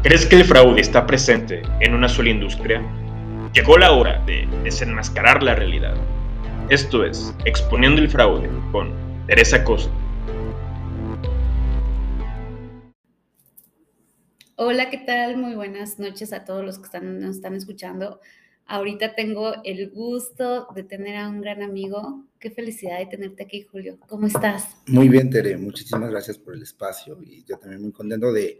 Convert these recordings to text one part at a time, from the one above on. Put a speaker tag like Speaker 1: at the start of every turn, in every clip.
Speaker 1: ¿Crees que el fraude está presente en una sola industria? Llegó la hora de desenmascarar la realidad. Esto es Exponiendo el Fraude con Teresa Costa.
Speaker 2: Hola, ¿qué tal? Muy buenas noches a todos los que están, nos están escuchando. Ahorita tengo el gusto de tener a un gran amigo. Qué felicidad de tenerte aquí, Julio. ¿Cómo estás?
Speaker 3: Muy bien, Tere. Muchísimas gracias por el espacio y yo también muy contento de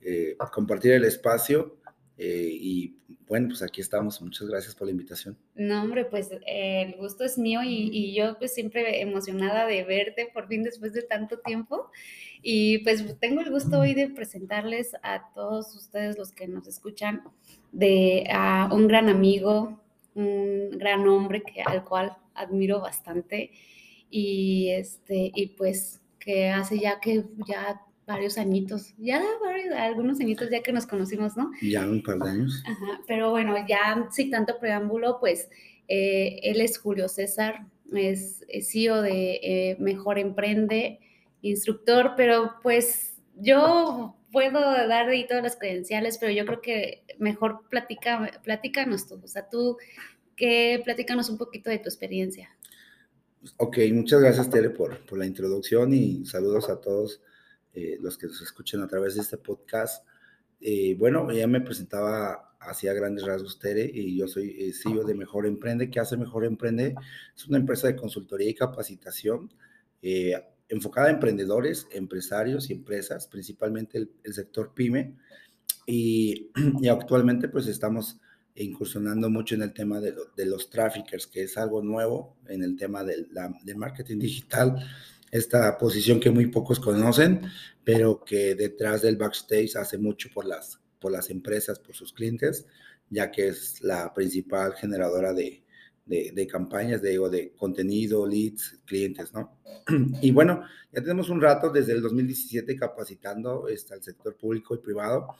Speaker 3: eh, compartir el espacio. Eh, y bueno, pues aquí estamos. Muchas gracias por la invitación.
Speaker 2: No, hombre, pues eh, el gusto es mío y, y, yo pues siempre emocionada de verte por fin después de tanto tiempo. Y pues tengo el gusto hoy de presentarles a todos ustedes los que nos escuchan de a un gran amigo, un gran hombre que, al cual admiro bastante y este y pues que hace ya que ya varios añitos, ya varios, algunos añitos ya que nos conocimos, ¿no?
Speaker 3: Ya un par de años.
Speaker 2: Ajá, pero bueno, ya sin tanto preámbulo, pues eh, él es Julio César, es, es CEO de eh, Mejor Emprende, instructor, pero pues yo puedo dar ahí todas las credenciales, pero yo creo que mejor platica, platícanos tú, o sea, tú, que platícanos un poquito de tu experiencia.
Speaker 3: Ok, muchas gracias Tere por, por la introducción y saludos a todos eh, los que nos escuchen a través de este podcast. Eh, bueno, ya me presentaba hacia grandes rasgos Tere y yo soy eh, CEO de Mejor Emprende. ¿Qué hace Mejor Emprende? Es una empresa de consultoría y capacitación eh, enfocada a emprendedores, empresarios y empresas, principalmente el, el sector pyme. Y, y, actualmente pues estamos incursionando mucho en el tema de, lo, de, los traffickers, que es algo nuevo en el tema del, del marketing digital, esta posición que muy pocos conocen, pero que detrás del backstage hace mucho por las, por las empresas, por sus clientes, ya que es la principal generadora de, de, campañas, de, de contenido, leads, clientes, ¿no? Y bueno, ya tenemos un rato desde el 2017 capacitando este, al sector público y privado.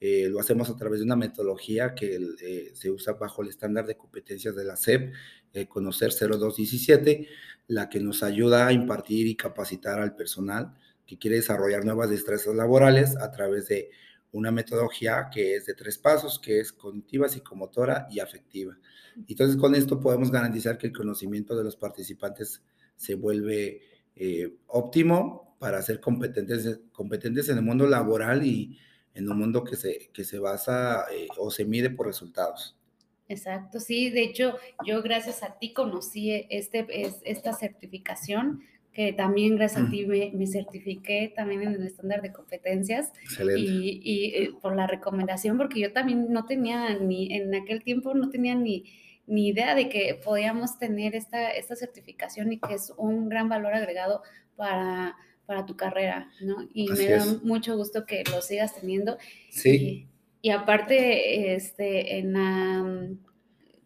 Speaker 3: Eh, lo hacemos a través de una metodología que eh, se usa bajo el estándar de competencias de la SEP, eh, Conocer 0217, la que nos ayuda a impartir y capacitar al personal que quiere desarrollar nuevas destrezas laborales a través de una metodología que es de tres pasos, que es cognitiva, psicomotora y afectiva. Entonces, con esto podemos garantizar que el conocimiento de los participantes se vuelve eh, óptimo para ser competentes, competentes en el mundo laboral y en un mundo que se, que se basa eh, o se mide por resultados.
Speaker 2: Exacto, sí, de hecho, yo gracias a ti conocí este, es, esta certificación que también gracias a ti me, me, certifiqué también en el estándar de competencias
Speaker 3: Excelente.
Speaker 2: Y, y, eh, por la recomendación, porque yo también no tenía ni, en aquel tiempo no tenía ni, ni idea de que podíamos tener esta, esta certificación y que es un gran valor agregado para, para tu carrera, ¿no? Y
Speaker 3: Así
Speaker 2: me da
Speaker 3: es.
Speaker 2: mucho gusto que lo sigas teniendo.
Speaker 3: Sí.
Speaker 2: Y, y aparte, este, en la,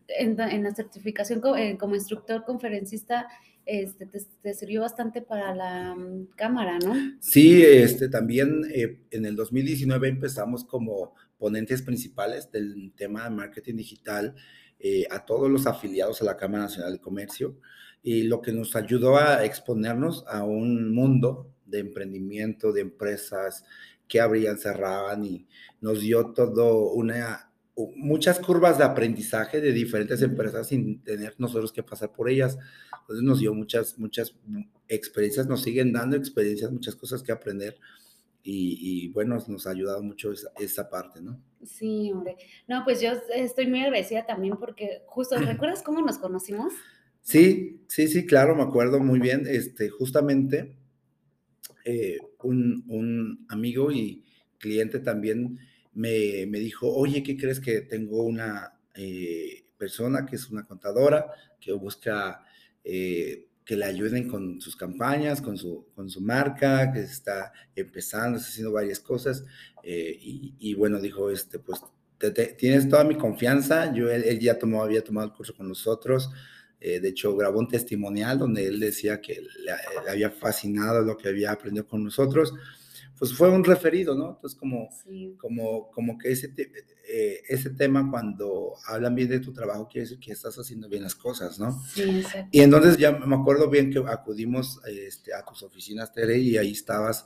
Speaker 2: en, la certificación como, como instructor conferencista, este, te, sirvió bastante para la um, cámara, ¿no?
Speaker 3: Sí, este, también eh, en el 2019 empezamos como ponentes principales del tema de marketing digital eh, a todos los afiliados a la Cámara Nacional de Comercio y lo que nos ayudó a exponernos a un mundo de emprendimiento, de empresas que abrían, cerraban y nos dio todo una muchas curvas de aprendizaje de diferentes empresas sin tener nosotros que pasar por ellas. Entonces nos dio muchas, muchas experiencias, nos siguen dando experiencias, muchas cosas que aprender. Y, y bueno, nos ha ayudado mucho esa, esa, parte, ¿no?
Speaker 2: Sí, hombre. No, pues yo estoy muy agradecida también porque justo, ¿recuerdas cómo nos conocimos?
Speaker 3: Sí, sí, sí, claro, me acuerdo muy bien. Este, justamente eh, un, un amigo y cliente también me, me, dijo, oye, ¿qué crees que tengo una eh, persona que es una contadora que busca eh, que le ayuden con sus campañas, con su, con su marca, que está empezando, está haciendo varias cosas? Y, bueno, dijo, este, pues tienes toda mi confianza, yo, él, él, ya tomó, había tomado el curso con nosotros, eh, de hecho grabó un testimonial donde él decía que le, le había fascinado lo que había aprendido con nosotros, pues fue un referido, ¿no? Entonces, como, sí. como, como que ese, te, eh, ese tema, cuando hablan bien de tu trabajo, quiere decir que estás haciendo bien las cosas, ¿no?
Speaker 2: Sí, exacto.
Speaker 3: Y entonces ya me acuerdo bien que acudimos este, a tus oficinas, Tere, y ahí estabas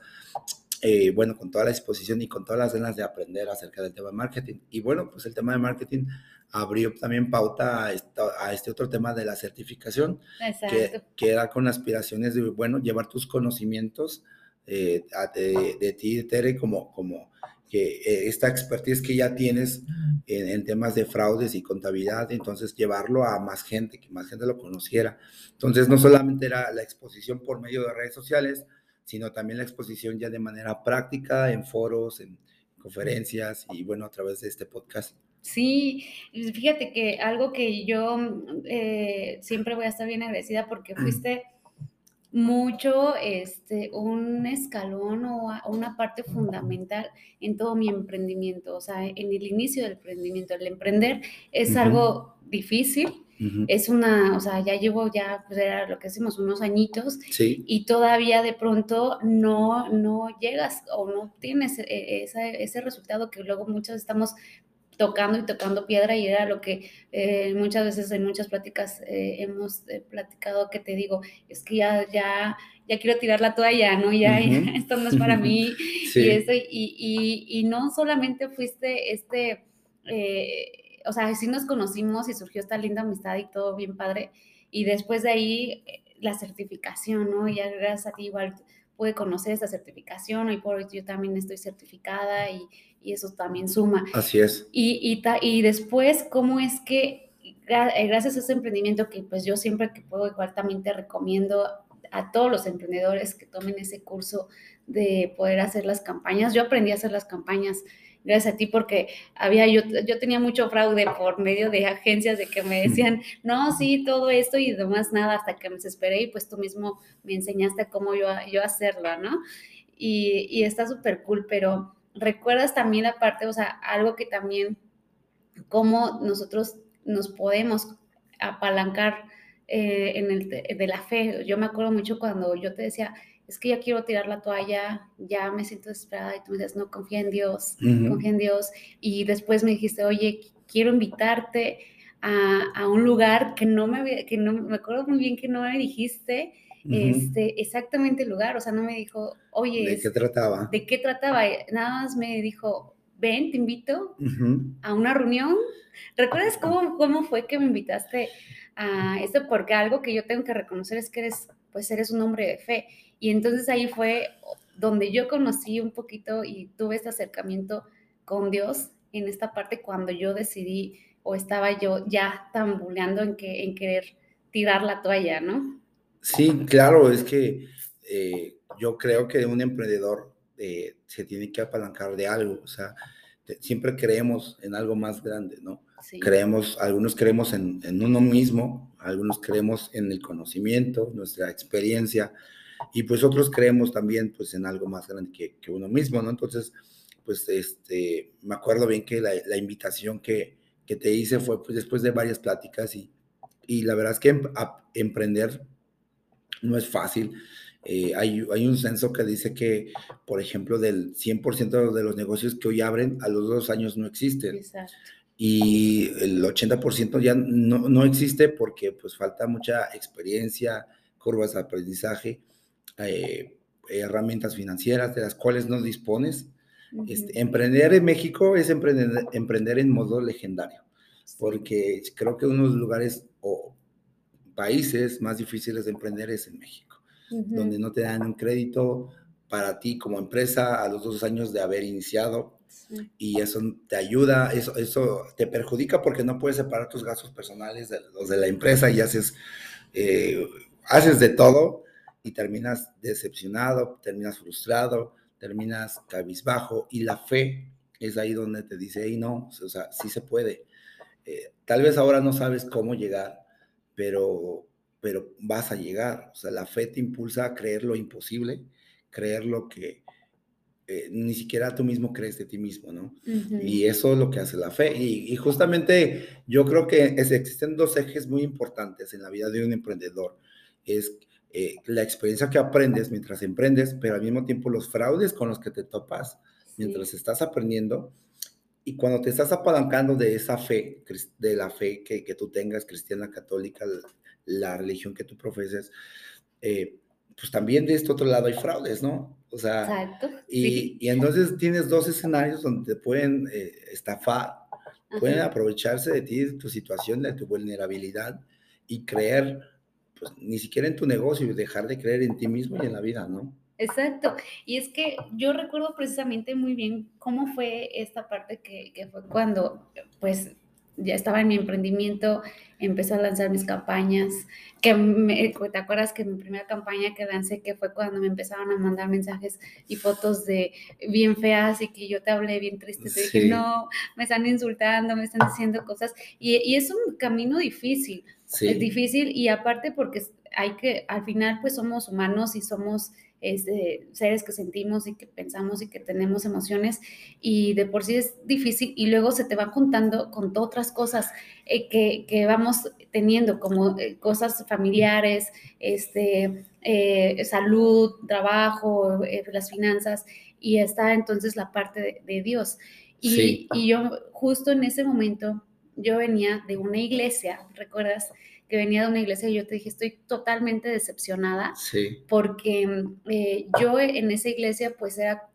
Speaker 3: eh, bueno, con toda la exposición y con todas las ganas de aprender acerca del tema de marketing. Y bueno, pues el tema de marketing abrió también pauta a, a este otro tema de la certificación, que, que, era con aspiraciones de, bueno, llevar tus conocimientos eh, de, de, ti, Tere, como, como que eh, esta expertise que ya tienes en, en, temas de fraudes y contabilidad, entonces llevarlo a más gente, que más gente lo conociera. Entonces, no solamente era la exposición por medio de redes sociales, sino también la exposición ya de manera práctica en foros, en conferencias y bueno, a través de este podcast.
Speaker 2: Sí, fíjate que algo que yo eh, siempre voy a estar bien agradecida porque fuiste mucho este, un escalón o una parte fundamental en todo mi emprendimiento, o sea, en el inicio del emprendimiento. El emprender es algo difícil, es una, o sea, ya llevo ya, pues era lo que decimos, unos añitos y todavía de pronto no, no llegas o no tienes e, ese, ese resultado que luego muchos estamos tocando y tocando piedra y era lo que eh, muchas veces en muchas pláticas eh, hemos eh, platicado que te digo, es que ya, ya, ya quiero tirar la toalla, ¿no? Ya, esto no es para mí y, eso, y, y, y, no solamente fuiste este o sea, sí nos conocimos y surgió esta linda amistad y todo bien padre. Y después de ahí, eh, la certificación, ¿no? Ya gracias a ti igual pude conocer esta certificación, hoy por hoy yo también estoy certificada y, y eso también suma.
Speaker 3: Así es.
Speaker 2: Y, y, y después, ¿cómo es que eh, gracias a ese emprendimiento que pues yo siempre que puedo igual también te recomiendo a todos los emprendedores que tomen ese curso de poder hacer las campañas. Yo aprendí a hacer las campañas gracias a ti porque había yo, yo tenía mucho fraude por medio de agencias de que me decían, no, sí, todo esto y demás nada, hasta que me desesperé y pues tú mismo me enseñaste cómo yo, yo hacerlo, ¿no? Y, y está súper cool, pero recuerdas también aparte, o sea, algo que también, cómo nosotros nos podemos apalancar eh, en el de la fe. Yo me acuerdo mucho cuando yo te decía, es que ya quiero tirar la toalla, ya me siento desesperada y tú me dices, no, confía en Dios, confía en Dios. Y después me dijiste, oye, quiero invitarte a, a, un lugar que no me, que no, me acuerdo muy bien que no me dijiste este, exactamente el lugar, o sea, no me dijo, oye.
Speaker 3: ¿De qué trataba?
Speaker 2: ¿De qué trataba? Nada más me dijo, ven, te invito a una reunión. ¿Recuerdas cómo, cómo fue que me invitaste a esto? Porque algo que yo tengo que reconocer es que eres, pues eres un hombre de fe y entonces ahí fue donde yo conocí un poquito y tuve este acercamiento con Dios en esta parte cuando yo decidí o estaba yo ya tambuleando en, que, en querer tirar la toalla, ¿no?
Speaker 3: Sí, claro, es que eh, yo creo que un emprendedor eh, se tiene que apalancar de algo, o sea, siempre creemos en algo más grande, ¿no? Creemos, algunos creemos en, en, uno mismo, algunos creemos en el conocimiento, nuestra experiencia, y pues otros creemos también pues en algo más grande que, que uno mismo, ¿no? Entonces, pues este, me acuerdo bien que la, la invitación que, que, te hice fue pues después de varias pláticas y, y la verdad es que em, emprender no es fácil. Eh, hay, hay, un censo que dice que, por ejemplo, del 100% de los negocios que hoy abren, a los dos años no existen. Exacto. Y el 80% ya no, no, existe porque pues falta mucha experiencia, curvas de aprendizaje eh, herramientas financieras de las cuales no dispones. este, emprender en México es emprender, emprender en modo legendario, porque creo que uno de los lugares o países más difíciles de emprender es en México, donde no te dan un crédito para ti como empresa a los dos años de haber iniciado. Y eso te ayuda, eso, eso te perjudica porque no puedes separar tus gastos personales de los de la empresa y haces, eh, haces de todo y terminas decepcionado, terminas frustrado, terminas cabizbajo y la fe es ahí donde te dice, hey, no, o sea, sí se puede. Eh, tal vez ahora no sabes cómo llegar, pero, pero vas a llegar. O sea, la fe te impulsa a creer lo imposible, creer lo que eh, ni siquiera tú mismo crees de ti mismo, ¿no? Y eso es lo que hace la fe. Y, y justamente yo creo que es, existen dos ejes muy importantes en la vida de un emprendedor. Es eh, la experiencia que aprendes mientras emprendes, pero al mismo tiempo los fraudes con los que te topas mientras estás aprendiendo. Y cuando te estás apalancando de esa fe, de la fe que, que tú tengas, cristiana, católica, la, religión que tú profeses, eh, pues también de este otro lado hay fraudes, ¿no? O sea,
Speaker 2: Exacto.
Speaker 3: y,
Speaker 2: sí.
Speaker 3: y entonces tienes dos escenarios donde te pueden eh, estafar, pueden
Speaker 2: Ajá.
Speaker 3: aprovecharse de ti, de tu situación, de tu vulnerabilidad y creer, pues ni siquiera en tu negocio y dejar de creer en ti mismo y en la vida, ¿no?
Speaker 2: Exacto. Y es que yo recuerdo precisamente muy bien cómo fue esta parte que, que fue cuando, pues, ya estaba en mi emprendimiento, empecé a lanzar mis campañas, que me- te acuerdas que mi primera campaña que lancé, que fue cuando me empezaron a mandar mensajes y fotos de bien feas y que yo te hablé bien triste, te dije,
Speaker 3: Sí.
Speaker 2: no, me están insultando, me están diciendo cosas, y, y es un camino difícil.
Speaker 3: Sí.
Speaker 2: Es difícil y aparte porque hay que, al final pues somos humanos y somos este, seres que sentimos y que pensamos y que tenemos emociones y de por sí es difícil y luego se te va juntando con otras cosas eh, que, que vamos teniendo como eh, cosas familiares, este, eh, salud, trabajo, las finanzas y está entonces la parte de, de Dios. Y,
Speaker 3: Sí.
Speaker 2: y yo justo en ese momento, yo venía de una iglesia, ¿recuerdas? Que venía de una iglesia y yo te dije, estoy totalmente decepcionada
Speaker 3: Sí.
Speaker 2: porque eh, yo en esa iglesia pues era,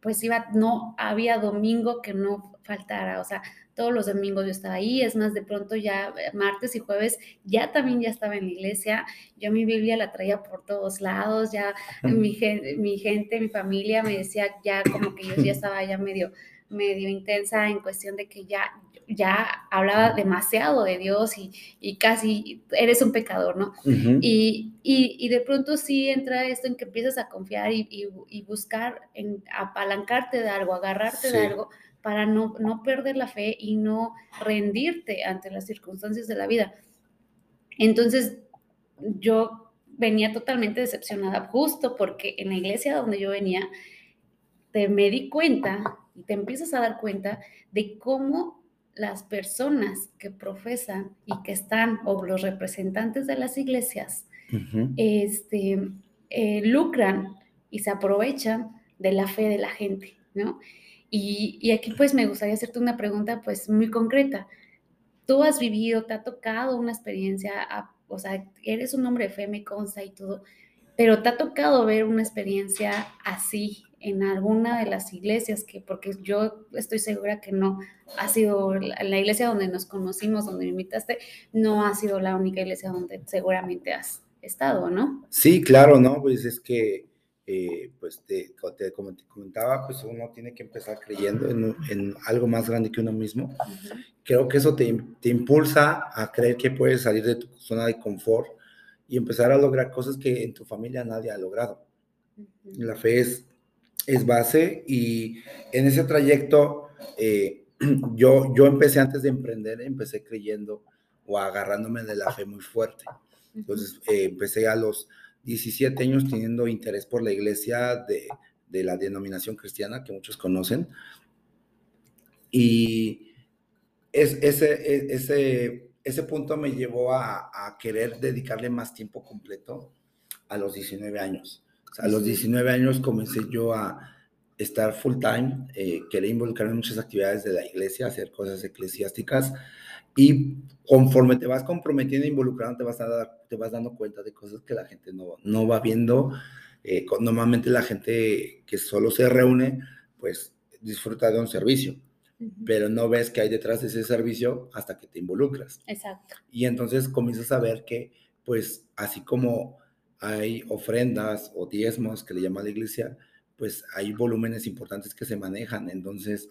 Speaker 2: pues iba, no había domingo que no faltara, o sea, todos los domingos yo estaba ahí, es más, de pronto ya eh, martes y jueves ya también ya estaba en la iglesia, yo mi Biblia la traía por todos lados, ya mi, gen- mi gente, mi familia me decía ya como que yo ya estaba ya medio, medio intensa en cuestión de que ya, ya hablaba demasiado de Dios y, y casi eres un pecador, ¿no?
Speaker 3: Ujú.
Speaker 2: Y, y, y de pronto sí entra esto en que empiezas a confiar y, buscar, en apalancarte de algo, agarrarte de
Speaker 3: Sí.
Speaker 2: algo para no, no perder la fe y no rendirte ante las circunstancias de la vida. Entonces yo venía totalmente decepcionada justo porque en la iglesia donde yo venía, te me di cuenta y te empiezas a dar cuenta de cómo las personas que profesan y que están, o los representantes de las iglesias, este, eh, lucran y se aprovechan de la fe de la gente, ¿no? Y, y aquí pues me gustaría hacerte una pregunta pues muy concreta. ¿Tú has vivido, te ha tocado una experiencia, a- o sea, eres un hombre de fe, me consta y todo, pero te ha tocado ver una experiencia así en alguna de las iglesias, que porque yo estoy segura que no ha sido la, iglesia donde nos conocimos, donde me invitaste, no ha sido la única iglesia donde seguramente has estado, ¿no?
Speaker 3: Sí, claro, ¿no? Pues es que, eh, pues te, te- como te comentaba, pues uno tiene que empezar creyendo en, en algo más grande que uno mismo.
Speaker 2: Ujú,
Speaker 3: Creo que eso te, te impulsa a creer que puedes salir de tu zona de confort y empezar a lograr cosas que en tu familia nadie ha logrado. La fe es, es base y en ese trayecto eh, yo, yo empecé antes de emprender, empecé creyendo o agarrándome de la fe muy fuerte. Entonces eh, empecé a los 17 años teniendo interés por la iglesia de, de la denominación cristiana que muchos conocen. Y es, ese, e- ese, ese punto me llevó a, a querer dedicarle más tiempo completo a los 19 años. O sea, a los
Speaker 2: Sí.
Speaker 3: 19 años comencé yo a estar full time, eh, querer involucrarme en muchas actividades de la iglesia, hacer cosas eclesiásticas y conforme te vas comprometiendo e involucrando, te vas, a dar- te vas dando cuenta de cosas que la gente no, no va viendo. Eh, normalmente la gente que solo se reúne, pues disfruta de un servicio, pero no ves que hay detrás de ese servicio hasta que te involucras.
Speaker 2: Exacto.
Speaker 3: Y entonces comienzas a ver que, pues, así como hay ofrendas o diezmos que le llama la iglesia, pues hay volúmenes importantes que se manejan. Entonces,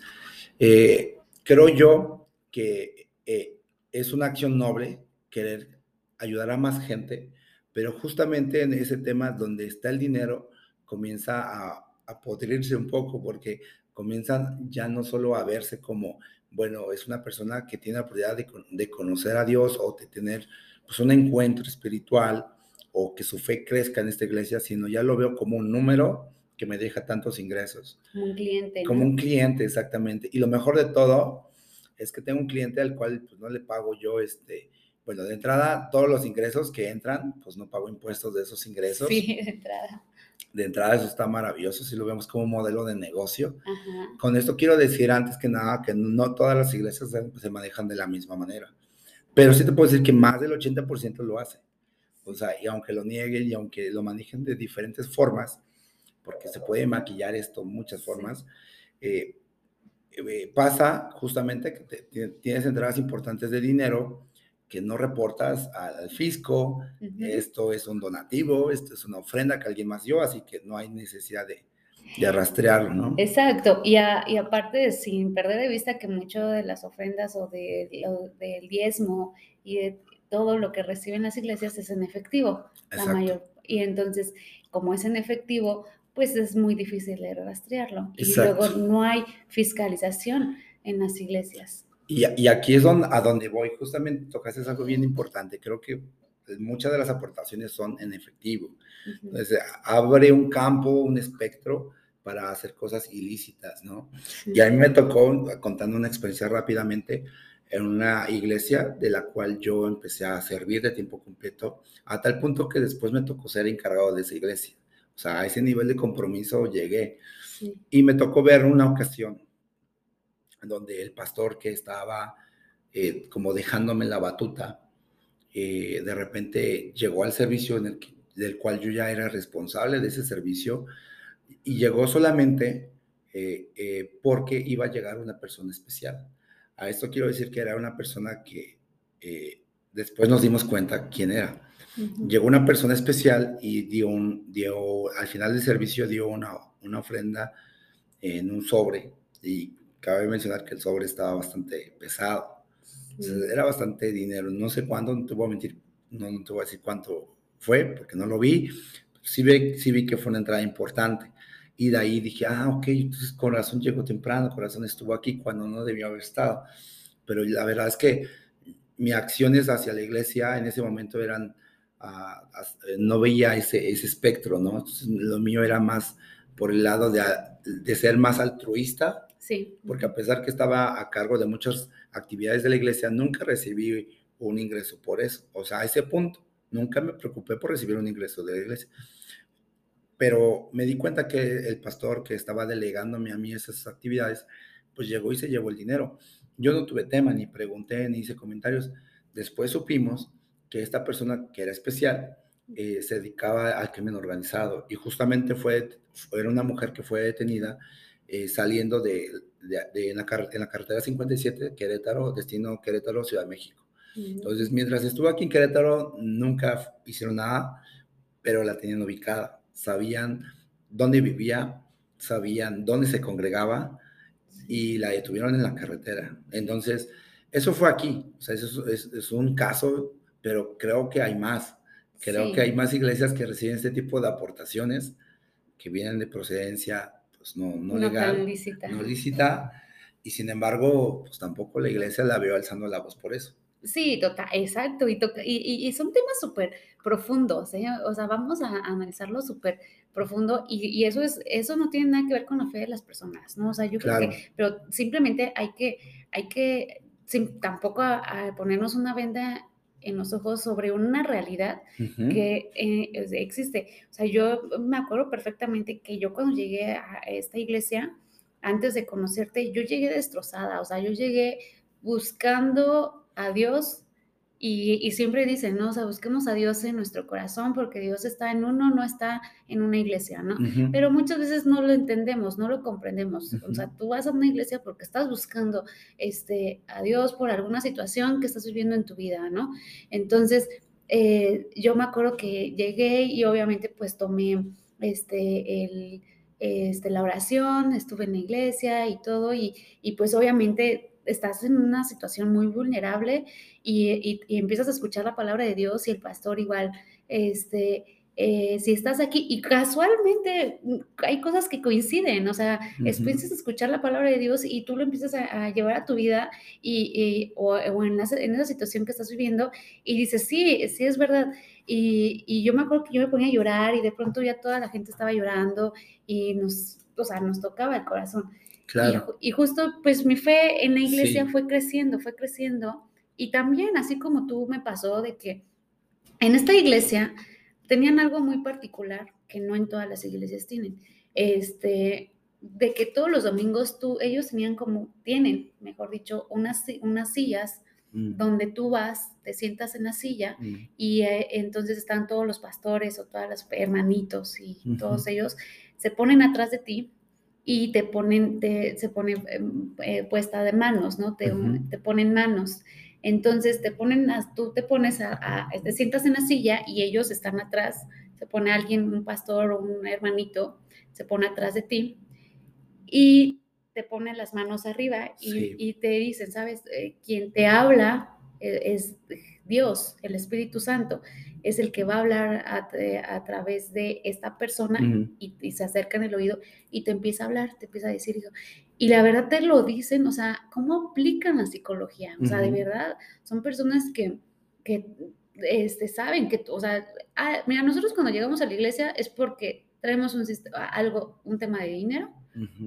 Speaker 3: eh, creo yo que eh, es una acción noble querer ayudar a más gente, pero justamente en ese tema donde está el dinero, comienza a, a podrirse un poco porque comienzan ya no solo a verse como, bueno, es una persona que tiene la oportunidad de, de conocer a Dios o de tener pues, un encuentro espiritual o que su fe crezca en esta iglesia, sino ya lo veo como un número que me deja tantos ingresos.
Speaker 2: Como un cliente.
Speaker 3: Como
Speaker 2: ¿no?
Speaker 3: un cliente, exactamente. Y lo mejor de todo es que tengo un cliente al cual pues, no le pago yo, este, bueno, de entrada, todos los ingresos que entran, pues no pago impuestos de esos ingresos.
Speaker 2: Sí, de entrada.
Speaker 3: De entrada, eso está maravilloso, si lo vemos como un modelo de negocio.
Speaker 2: Ajá.
Speaker 3: Con esto quiero decir antes que nada que no todas las iglesias se, se manejan de la misma manera, pero sí te puedo decir que más del 80% lo hace. O sea, y aunque lo nieguen y aunque lo manejen de diferentes formas, porque se puede maquillar esto muchas formas, eh, eh, pasa justamente que tienes entradas importantes de dinero que no reportas al, fisco, esto es un donativo, esto es una ofrenda que alguien más dio, así que no hay necesidad de, de rastrearlo, ¿no?
Speaker 2: Exacto, y, y aparte, sin perder de vista que mucho de las ofrendas o de, del diezmo y de todo lo que reciben las iglesias es en efectivo, la mayor. Y entonces, como es en efectivo, pues es muy difícil de rastrearlo. Y luego no hay fiscalización en las iglesias.
Speaker 3: Y, y aquí es donde, a donde voy, justamente tocaste algo bien importante, creo que muchas de las aportaciones son en efectivo. Entonces, abre un campo, un espectro para hacer cosas ilícitas, ¿no? Y a mí me tocó, contando una experiencia rápidamente, en una iglesia de la cual yo empecé a servir de tiempo completo, a tal punto que después me tocó ser encargado de esa iglesia. O sea, a ese nivel de compromiso llegué. Y me tocó ver una ocasión donde el pastor que estaba eh, como dejándome la batuta, eh, de repente llegó al servicio en el del cual yo ya era responsable de ese servicio y llegó solamente eh, porque iba a llegar una persona especial. A esto quiero decir que era una persona que después nos dimos cuenta quién era. Llegó una persona especial y dio un, dio, al final del servicio dio una, una ofrenda en un sobre y cabe mencionar que el sobre estaba bastante pesado. era bastante dinero. No sé cuándo, no te voy a mentir, no, te voy a decir cuánto fue, porque no lo vi. Sí vi, sí vi que fue una entrada importante. Y de ahí dije, ah, ok, entonces corazón llegó temprano, corazón estuvo aquí cuando no debió haber estado. Pero la verdad es que mis acciones hacia la iglesia en ese momento eran, ah, no veía ese, ese espectro, ¿no? Entonces, lo mío era más por el lado de, de ser más altruista
Speaker 2: Sí.
Speaker 3: Porque a pesar que estaba a cargo de muchas actividades de la iglesia, nunca recibí un ingreso por eso. O sea, a ese punto, nunca me preocupé por recibir un ingreso de la iglesia. Pero me di cuenta que el pastor que estaba delegándome a mí esas actividades, pues llegó y se llevó el dinero. Yo no tuve tema, ni pregunté, ni hice comentarios. Después supimos que esta persona que era especial eh, se dedicaba al crimen organizado y justamente fue, era una mujer que fue detenida eh, saliendo de, de, en, la, en, la, carretera 57, Querétaro, destino Querétaro, Ciudad de México. Entonces, mientras estuvo aquí en Querétaro, nunca hicieron nada, pero la tenían ubicada. Sabían dónde vivía, sabían dónde se congregaba y la detuvieron en la carretera. Entonces, eso fue aquí. O sea, eso es, es, un caso, pero creo que hay más. Creo que hay más iglesias que reciben este tipo de aportaciones que vienen de procedencia pues, no, no, legal, no lícita, y sin embargo, pues tampoco la iglesia la veo alzando la voz por eso.
Speaker 2: Sí, total, exacto, y, y, y, son temas súper profundos, ¿eh? o sea, vamos a, analizarlo súper profundo y, y, eso es, eso no tiene nada que ver con la fe de las personas, ¿no? O sea, yo creo que, pero simplemente hay que, hay que, sin, tampoco a ponernos una venda en los ojos sobre una realidad que eh, existe. O sea, yo me acuerdo perfectamente que yo cuando llegué a esta iglesia, antes de conocerte, yo llegué destrozada, o sea, yo llegué buscando a Dios y, siempre dicen, ¿no? O sea, busquemos a Dios en nuestro corazón porque Dios está en uno, no está en una iglesia, ¿no? Pero muchas veces no lo entendemos, no lo comprendemos. O sea, tú vas a una iglesia porque estás buscando este, a Dios por alguna situación que estás viviendo en tu vida, ¿no? Entonces, eh, yo me acuerdo que llegué y obviamente pues tomé este, el, este, la oración, estuve en la iglesia y todo, y, y pues obviamente estás en una situación muy vulnerable y, empiezas a escuchar la palabra de Dios y el pastor igual, este, eh, si estás aquí y casualmente hay cosas que coinciden, o sea, empiezas a escuchar la palabra de Dios y tú lo empiezas a, llevar a tu vida y, o, en, esa situación que estás viviendo y dices, sí, sí es verdad. Y, y, yo me acuerdo que yo me ponía a llorar y de pronto ya toda la gente estaba llorando y nos, o sea, nos tocaba el corazón.
Speaker 3: Claro.
Speaker 2: Y, justo, pues mi fe en la iglesia fue creciendo, fue creciendo. Y también, así como tú me pasó, de que en esta iglesia tenían algo muy particular que no en todas las iglesias tienen. Este, de que todos los domingos tú, ellos tenían como, tienen, mejor dicho, unas, unas sillas
Speaker 3: Mm,
Speaker 2: donde tú vas, te sientas en la silla
Speaker 3: mm,
Speaker 2: y eh, entonces están todos los pastores o todos los hermanitos y todos ellos se ponen atrás de ti y te ponen, te- se pone em, eh, puesta de manos, ¿no? Te, te ponen manos. Entonces te ponen, a- tú te pones a, a- te sientas en la silla y ellos están atrás, se pone alguien, un pastor o un hermanito, se pone atrás de ti y te pone las manos arriba y,
Speaker 3: Sí.
Speaker 2: y te dicen, ¿sabes? Eh, quien te habla eh, es Dios, el Espíritu Santo, es el que va a hablar a, tra- a través de esta persona y, y se acerca en el oído y te empieza a hablar, te empieza a decir. Y la verdad te lo dicen, o sea, ¿cómo aplican la psicología? O sea, de verdad, son personas que, que este, saben que, o sea, ah, mira, nosotros cuando llegamos a la iglesia es porque traemos un, sist- algo, un tema de dinero,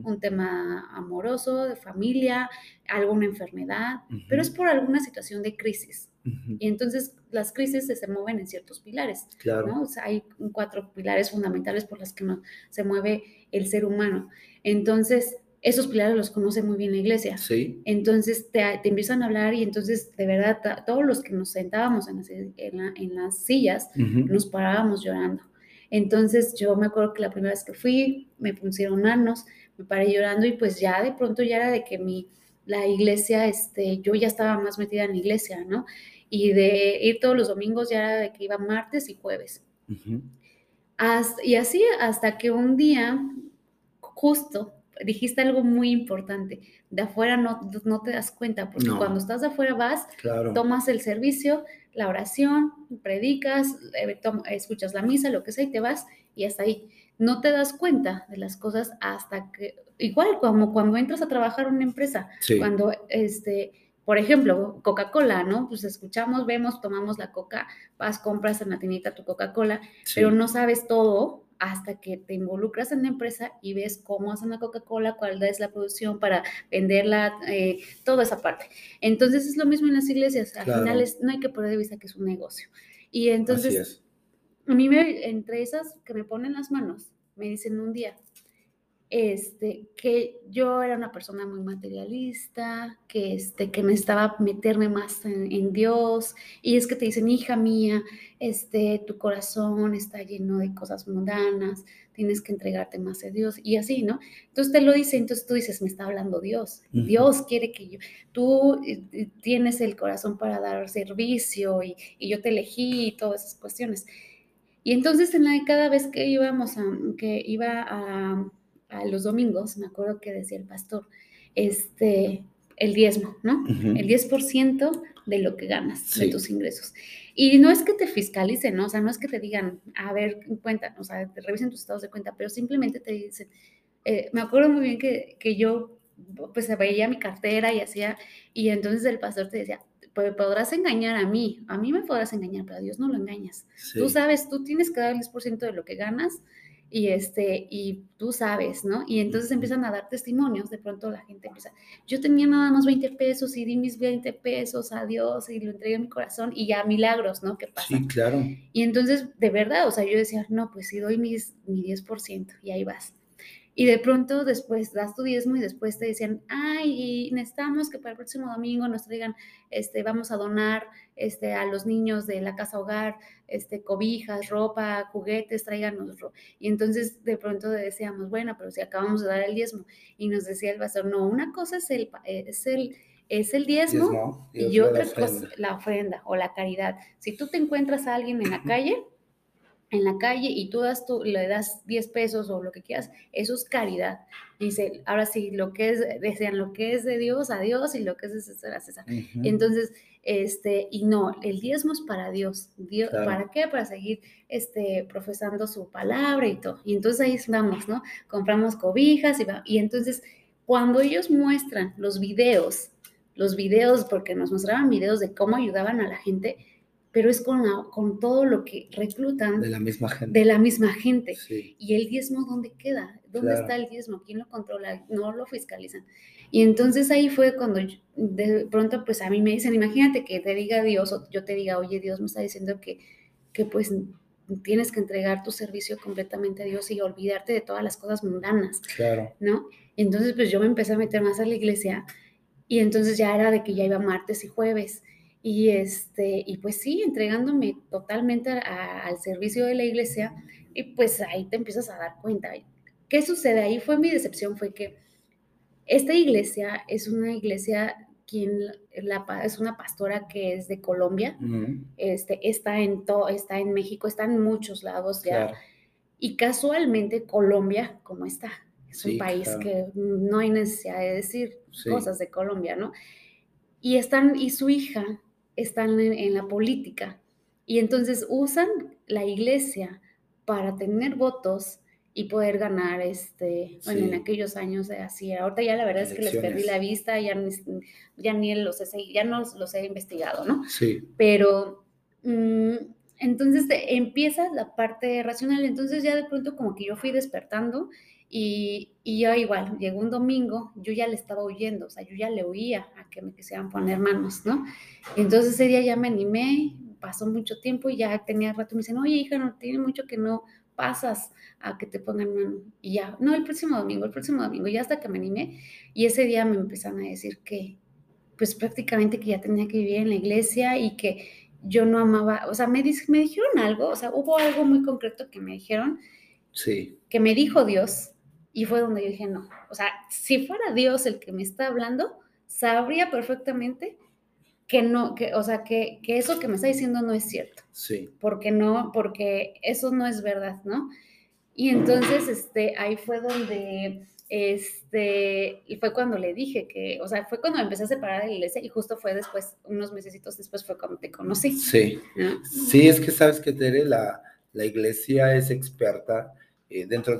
Speaker 2: un tema amoroso, de familia, alguna enfermedad, pero es por alguna situación de crisis. Y entonces las crisis se, se mueven en ciertos pilares,
Speaker 3: Claro.
Speaker 2: ¿no? O sea, hay cuatro pilares fundamentales por los que no, se mueve el ser humano. Entonces, esos pilares los conoce muy bien la iglesia.
Speaker 3: Sí.
Speaker 2: Entonces te, te empiezan a hablar y entonces de verdad todos los que nos sentábamos en las, en la- en las sillas nos parábamos llorando. Entonces yo me acuerdo que la primera vez que fui me pusieron manos, me paré llorando y pues ya de pronto ya era de que mi, la iglesia, este, yo ya estaba más metida en la iglesia, ¿no? Y de ir todos los domingos ya era de que iba martes y jueves. Hasta- y así hasta que un día, justo, dijiste algo muy importante, de afuera no, no te das cuenta, porque
Speaker 3: No.
Speaker 2: cuando estás de afuera vas,
Speaker 3: Claro.
Speaker 2: tomas el servicio, la oración, predicas, eh, escuchas la misa, lo que sea, y te vas y hasta ahí. No te das cuenta de las cosas hasta que, igual como cuando entras a trabajar en una empresa,
Speaker 3: Sí.
Speaker 2: cuando, este, por ejemplo, Coca-Cola, ¿no? Pues escuchamos, vemos, tomamos la coca, vas, compras en la tiendita tu Coca-Cola,
Speaker 3: Sí.
Speaker 2: pero no sabes todo hasta que te involucras en la empresa y ves cómo hacen la Coca-Cola, cuál es la producción para venderla, eh, toda esa parte. Entonces es lo mismo en las iglesias, al
Speaker 3: Claro.
Speaker 2: final es- no hay que perder de vista que es un negocio. Y entonces
Speaker 3: es.
Speaker 2: A mí me, entre esas que me ponen las manos, me dicen un día, este, que yo era una persona muy materialista, que, este, que necesitaba meterme más en, en Dios, y es que te dicen, hija mía, este, tu corazón está lleno de cosas mundanas, tienes que entregarte más a Dios, y así, ¿no? Entonces te lo dice, entonces tú dices, me está hablando Dios. Dios quiere que yo, tú eh, eh, tienes el corazón para dar servicio, y, y yo te elegí, y todas esas cuestiones. Y entonces en la, cada vez que íbamos a, que iba a, a los domingos, me acuerdo que decía el pastor, este, el diezmo, ¿no?
Speaker 3: Ujú.
Speaker 2: El 10% de lo que ganas, de tus ingresos. Y no es que te fiscalicen, ¿no? O sea, no es que te digan, a ver, cuenta, o sea, te revisen tus estados de cuenta, pero simplemente te dicen, eh, me acuerdo muy bien que, que yo, pues, veía mi cartera y hacía, y entonces el pastor te decía, "Pues, podrás engañar a mí, a mí me podrás engañar, pero a Dios no lo engañas.
Speaker 3: Sí.
Speaker 2: Tú sabes, tú tienes que dar el 10% de lo que ganas y este y tú sabes, ¿no? Y entonces empiezan a dar testimonios, de pronto la gente empieza, yo tenía nada más 20 pesos y di mis 20 pesos a Dios y lo entregué en mi corazón y ya milagros, ¿no? ¿Qué pasa?
Speaker 3: Sí, claro.
Speaker 2: Y entonces, de verdad, o sea, yo decía, no, pues si doy mis, mi 10% y ahí vas. Y de pronto después das tu diezmo y después te decían, ay, y necesitamos que para el próximo domingo nos traigan, este, vamos a donar este, a los niños de la casa hogar, este, cobijas, ropa, juguetes, tráiganos. ro-". Y entonces de pronto decíamos, bueno, pero si acabamos de dar el diezmo. Y nos decía el pastor, no, una cosa es el, pa- eh, es el, es el diezmo,
Speaker 3: Diezmo,
Speaker 2: y
Speaker 3: otra
Speaker 2: cosa, la ofrenda o la caridad. Si tú te encuentras a alguien en la calle, en la calle y tú das tu, le das 10 pesos o lo que quieras, eso es caridad. Dice, ahora sí, lo que es, decían, lo que es de Dios a Dios y lo que es de César a César.
Speaker 3: Ujú.
Speaker 2: Entonces, este, y no, el diezmo es para Dios. Dios
Speaker 3: Claro.
Speaker 2: ¿Para qué? Para seguir este, profesando su palabra y todo. Y entonces ahí estamos, ¿no? Compramos cobijas y, va- y entonces cuando ellos muestran los videos, los videos, porque nos mostraban videos de cómo ayudaban a la gente, pero es con, la- con todo lo que reclutan
Speaker 3: de
Speaker 2: de
Speaker 3: la misma
Speaker 2: la,
Speaker 3: gente.
Speaker 2: misma gente.
Speaker 3: Sí.
Speaker 2: ¿Y el diezmo dónde queda? ¿Dónde
Speaker 3: Claro.
Speaker 2: está el diezmo? ¿Quién lo controla? No lo fiscalizan. Y entonces ahí fue cuando yo- de pronto pues a mí me dicen, imagínate que te diga Dios o yo te diga, oye, Dios me está diciendo que, que pues tienes que entregar tu servicio completamente a Dios y olvidarte de todas las cosas mundanas,
Speaker 3: Claro.
Speaker 2: ¿no? Entonces pues yo me empecé a meter más a la iglesia Y entonces ya era de que ya iba martes y jueves. Y, este, y pues sí, entregándome totalmente al servicio de la iglesia, y pues ahí te empiezas a dar cuenta. ¿Qué sucede? Ahí fue mi decepción, fue que esta iglesia es una iglesia quien la, es una pastora que es de Colombia, este, está, en to, está en México, está en muchos lados ya. Y casualmente Colombia, como está, es un país que no hay necesidad de decir cosas de Colombia, ¿no? Y, están, y su hija están en, la política. Y entonces usan la iglesia para tener votos y poder ganar, este, bueno, en aquellos años así. Ahorita ya la verdad es que les perdí la vista, ya ni, ya ni los he, ya no los he investigado, ¿no?
Speaker 3: Sí.
Speaker 2: Pero mm, entonces empieza la parte racional, entonces ya de pronto como que yo fui despertando y, y yo igual, llegó un domingo, yo ya le estaba oyendo, o sea, yo ya le oía a que me quisieran poner manos, ¿no? entonces ese día ya me animé, pasó mucho tiempo y ya tenía rato, me dicen, oye hija, no tiene mucho que no pasas a que te pongan mano. Y ya, no, el próximo domingo, el próximo domingo, ya hasta que me animé. Y ese día me empezaron a decir que, pues prácticamente que ya tenía que vivir en la iglesia y que yo no amaba, o sea, me, me dijeron algo, o sea, hubo algo muy concreto que me dijeron,
Speaker 3: sí.
Speaker 2: que me dijo Dios, y fue donde yo dije, no, o sea, si fuera Dios el que me está hablando, sabría perfectamente que no, que, o sea, que, que, eso que me está diciendo no es cierto.
Speaker 3: Sí.
Speaker 2: Porque no, porque eso no es verdad, ¿no? Y entonces, este, ahí fue donde, este, y fue cuando le dije que, o sea, fue cuando empecé a separar de la iglesia y justo fue después, unos mesecitos después fue cuando te conocí.
Speaker 3: Sí. Sí, es que sabes que Tere, la, la iglesia es experta eh, dentro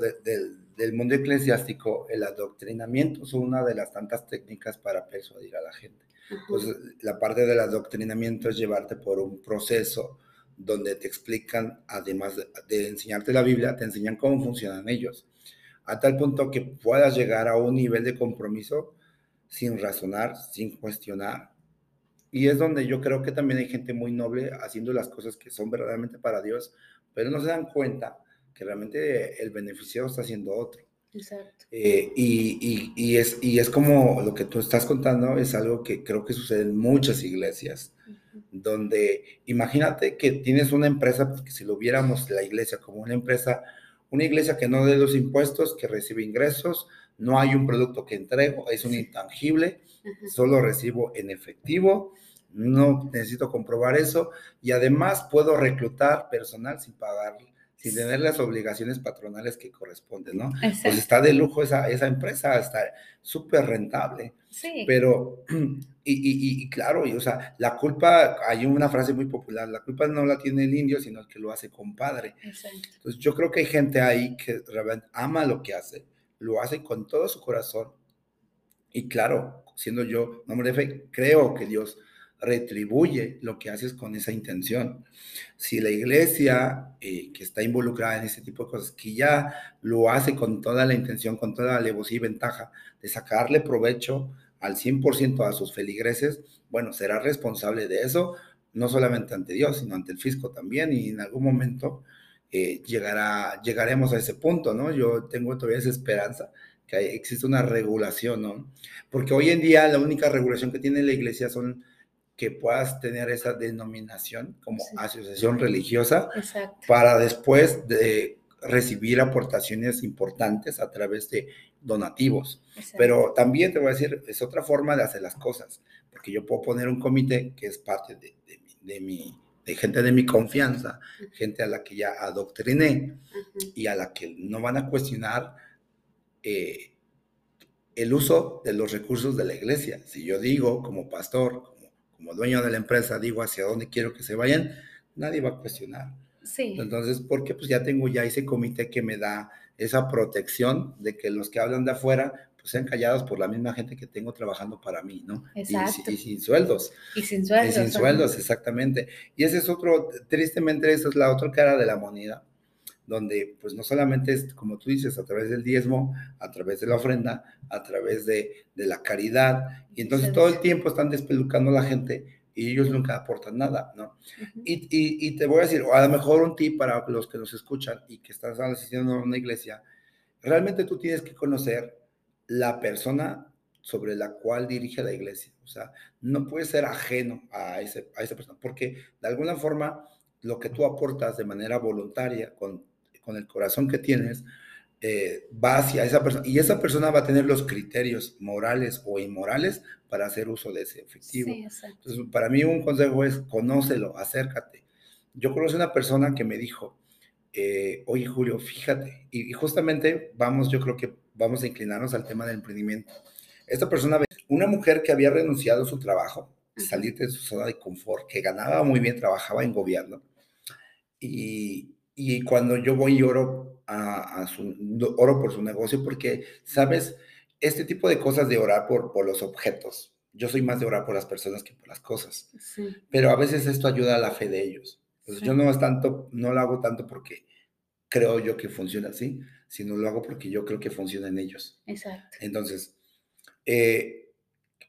Speaker 3: del mundo eclesiástico, el adoctrinamiento es una de las tantas técnicas para persuadir a la gente. Pues la parte del adoctrinamiento es llevarte por un proceso donde te explican, además de, enseñarte la Biblia, te enseñan cómo funcionan ellos, a tal punto que puedas llegar a un nivel de compromiso sin razonar, sin cuestionar. Y es donde yo creo que también hay gente muy noble haciendo las cosas que son verdaderamente para Dios, pero no se dan cuenta que realmente el beneficiado está haciendo otro.
Speaker 2: Exacto.
Speaker 3: Eh, y, y, es, y es como lo que tú estás contando, es algo que creo que sucede en muchas iglesias, donde imagínate que tienes una empresa, porque si lo viéramos la iglesia como una empresa, una iglesia que no dé los impuestos, que recibe ingresos, no hay un producto que entrego, es un intangible, solo recibo en efectivo, no necesito comprobar eso y además puedo reclutar personal sin pagarle sin tener las obligaciones patronales que corresponden, ¿no? Pues está de lujo esa, esa empresa, está súper rentable.
Speaker 2: Sí.
Speaker 3: Pero, y, y, claro, y, o sea, la culpa, hay una frase muy popular, la culpa no la tiene el indio, sino el que lo hace compadre.
Speaker 2: Exacto.
Speaker 3: Entonces, yo creo que hay gente ahí que realmente ama lo que hace, lo hace con todo su corazón. Y claro, siendo yo hombre de fe, creo que Dios retribuye lo que haces con esa intención. Si la iglesia eh, que está involucrada en ese tipo de cosas, que ya lo hace con toda la intención, con toda la alevosía y ventaja de sacarle provecho al 100% a sus feligreses, bueno, será responsable de eso, no solamente ante Dios, sino ante el fisco también, y en algún momento eh, llegará, llegaremos a ese punto, ¿no? Yo tengo todavía esa esperanza que existe una regulación, ¿no? Porque hoy en día la única regulación que tiene la iglesia son que puedas tener esa denominación como asociación religiosa para después de recibir aportaciones importantes a través de donativos. Pero también te voy a decir, es otra forma de hacer las cosas, porque yo puedo poner un comité que es parte de, de, mi, de gente de mi confianza, gente a la que ya adoctriné y a la que no van a cuestionar eh, el uso de los recursos de la iglesia. Si yo digo como pastor, como dueño de la empresa digo hacia dónde quiero que se vayan, nadie va a cuestionar.
Speaker 2: Sí.
Speaker 3: Entonces, porque pues ya tengo ya ese comité que me da esa protección de que los que hablan de afuera pues sean callados por la misma gente que tengo trabajando para mí, ¿no?
Speaker 2: Exacto.
Speaker 3: Y, sin sueldos.
Speaker 2: Y sin sueldos.
Speaker 3: Y sin sueldos, exactamente. Y ese es otro, tristemente, esa es la otra cara de la moneda donde pues no solamente es, como tú dices, a través del diezmo, a través de la ofrenda, a través de, la caridad, y entonces todo el tiempo están despelucando a la gente y ellos nunca aportan nada, ¿no? y, y, te voy a decir, o a lo mejor un tip para los que nos escuchan y que están asistiendo a una iglesia, realmente tú tienes que conocer la persona sobre la cual dirige la iglesia. O sea, no puede ser ajeno a, ese, a esa persona, porque de alguna forma lo que tú aportas de manera voluntaria, con, con el corazón que tienes, eh, va hacia esa persona y esa persona va a tener los criterios morales o inmorales para hacer uso de ese efectivo. Entonces, para mí un consejo es conócelo, acércate. Yo conocí una persona que me dijo, eh, oye Julio, fíjate, y, justamente vamos, yo creo que vamos a inclinarnos al tema del emprendimiento. Esta persona, una mujer que había renunciado a su trabajo, salir de su zona de confort, que ganaba muy bien, trabajaba en gobierno, y, y cuando yo voy y oro, a, su, oro por su negocio, porque, ¿sabes? Este tipo de cosas de orar por, por los objetos. Yo soy más de orar por las personas que por las cosas. Pero a veces esto ayuda a la fe de ellos. Yo no es tanto, no lo hago tanto porque creo yo que funciona así, sino lo hago porque yo creo que funciona en ellos.
Speaker 2: Exacto.
Speaker 3: Entonces, eh,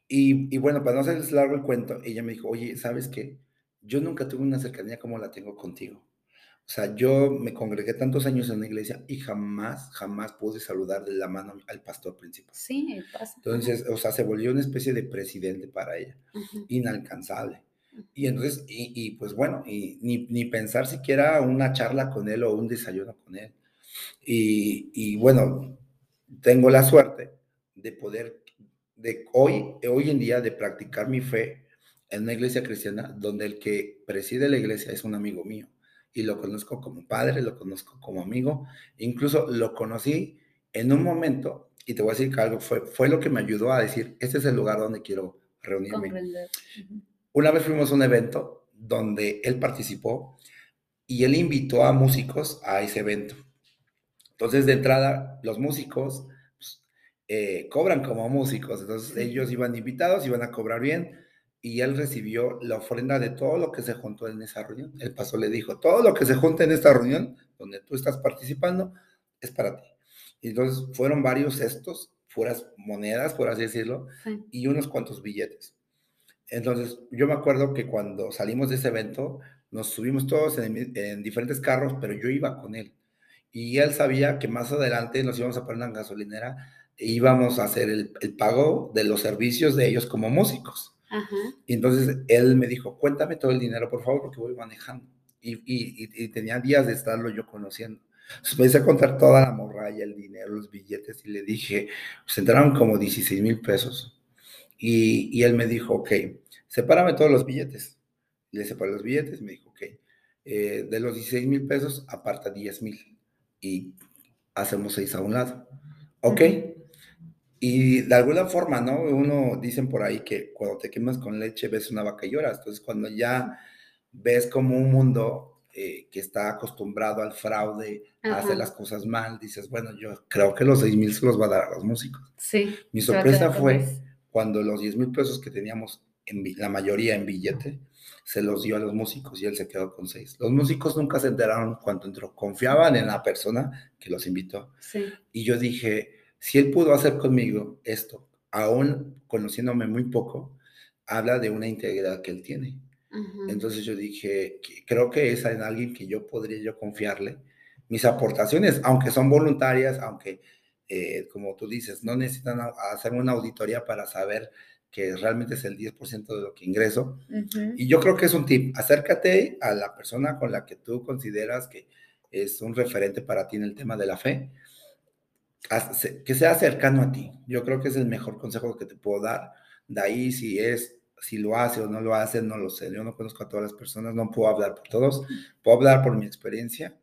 Speaker 3: y, y, bueno, para no hacerles largo el cuento, ella me dijo, oye, ¿sabes qué? Yo nunca tuve una cercanía como la tengo contigo. O sea, yo me congregué tantos años en la iglesia y jamás, jamás pude saludar de la mano al pastor principal.
Speaker 2: Sí, pasa.
Speaker 3: Entonces, o sea, se volvió una especie de presidente para ella, inalcanzable. Y entonces, y, pues bueno, y ni, ni, pensar siquiera una charla con él o un desayuno con él. Y, y bueno, tengo la suerte de poder, de hoy, hoy en día, de practicar mi fe en una iglesia cristiana donde el que preside la iglesia es un amigo mío y lo conozco como padre, lo conozco como amigo, incluso lo conocí en un momento, y te voy a decir que algo fue, fue lo que me ayudó a decir, este es el lugar donde quiero reunirme. Una vez fuimos a un evento donde él participó y él invitó a músicos a ese evento. Entonces, de entrada, los músicos pues, eh, cobran como músicos, entonces ellos iban invitados, iban a cobrar bien, y él recibió la ofrenda de todo lo que se juntó en esa reunión. El pastor le dijo, todo lo que se junta en esta reunión, donde tú estás participando, es para ti. Y entonces fueron varios cestos, fueras monedas, por así decirlo, y unos cuantos billetes. Entonces, yo me acuerdo que cuando salimos de ese evento, nos subimos todos en, diferentes carros, pero yo iba con él. Y él sabía que más adelante nos íbamos a poner una gasolinera e íbamos a hacer el, el pago de los servicios de ellos como músicos. Y entonces él me dijo, cuéntame todo el dinero, por favor, porque voy manejando. Y, y, y, tenía días de estarlo yo conociendo. Entonces me hice a contar toda la morralla, el dinero, los billetes, y le dije, pues entraron como 16 mil pesos. Y, y, él me dijo, ok, sepárame todos los billetes. Le separé los billetes, me dijo, ok, eh, de los 16 mil pesos, aparta 10 mil y hacemos 6 a un lado. Ok. Y de alguna forma, ¿no? Uno dicen por ahí que cuando te quemas con leche ves una vaca y lloras. Entonces, cuando ya ves como un mundo eh, que está acostumbrado al fraude, a hacer las cosas mal, dices, bueno, yo creo que los 6 mil se los va a dar a los músicos.
Speaker 2: Sí.
Speaker 3: Mi sorpresa fue cuando los 10 mil pesos que teníamos, en, la mayoría en billete, se los dio a los músicos y él se quedó con 6. Los músicos nunca se enteraron cuando entró, confiaban en la persona que los invitó.
Speaker 2: Sí.
Speaker 3: Y yo dije, si él pudo hacer conmigo esto, aún conociéndome muy poco, habla de una integridad que él tiene. Entonces yo dije, creo que es en alguien que yo podría yo confiarle mis aportaciones, aunque son voluntarias, aunque, eh, como tú dices, no necesitan hacer una auditoría para saber que realmente es el 10% de lo que ingreso. Y yo creo que es un tip, acércate a la persona con la que tú consideras que es un referente para ti en el tema de la fe que sea cercano a ti. Yo creo que es el mejor consejo que te puedo dar. De ahí, si es, si lo hace o no lo hace, no lo sé. Yo no conozco a todas las personas, no puedo hablar por todos. Puedo hablar por mi experiencia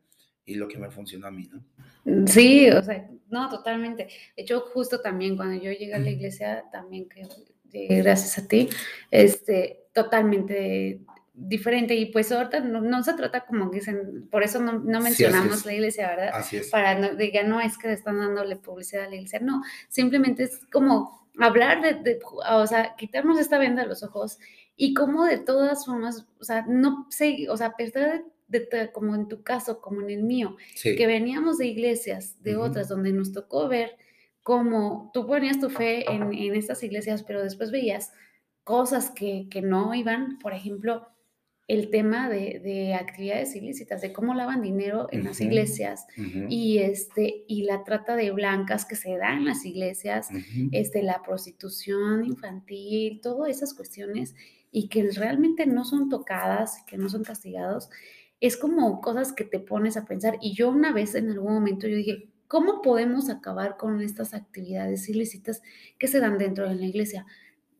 Speaker 3: y lo que me funcionó a mí, ¿no?
Speaker 2: Sí, o sea, no, totalmente. De hecho, justo también cuando yo llegué a la iglesia, también que gracias a ti, este, totalmente diferente y pues ahorita no, se trata como que por eso no, mencionamos la iglesia, ¿verdad?
Speaker 3: Así es.
Speaker 2: Para no, diga, no es que están dándole publicidad a la iglesia, no, simplemente es como hablar de, o sea, quitarnos esta venda de los ojos y como de todas formas, o sea, no sé, o sea, a pesar de, como en tu caso, como en el mío, que veníamos de iglesias, de otras, donde nos tocó ver cómo tú ponías tu fe en, en estas iglesias, pero después veías cosas que, que no iban, por ejemplo, el tema de, de, actividades ilícitas, de cómo lavan dinero en las iglesias y, este, y la trata de blancas que se da en las iglesias,
Speaker 3: ujú.
Speaker 2: este, la prostitución infantil, todas esas cuestiones y que realmente no son tocadas, que no son castigados, es como cosas que te pones a pensar. Y yo una vez en algún momento yo dije, ¿cómo podemos acabar con estas actividades ilícitas que se dan dentro de la iglesia?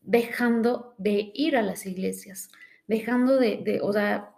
Speaker 2: Dejando de ir a las iglesias, dejando de, de o sea,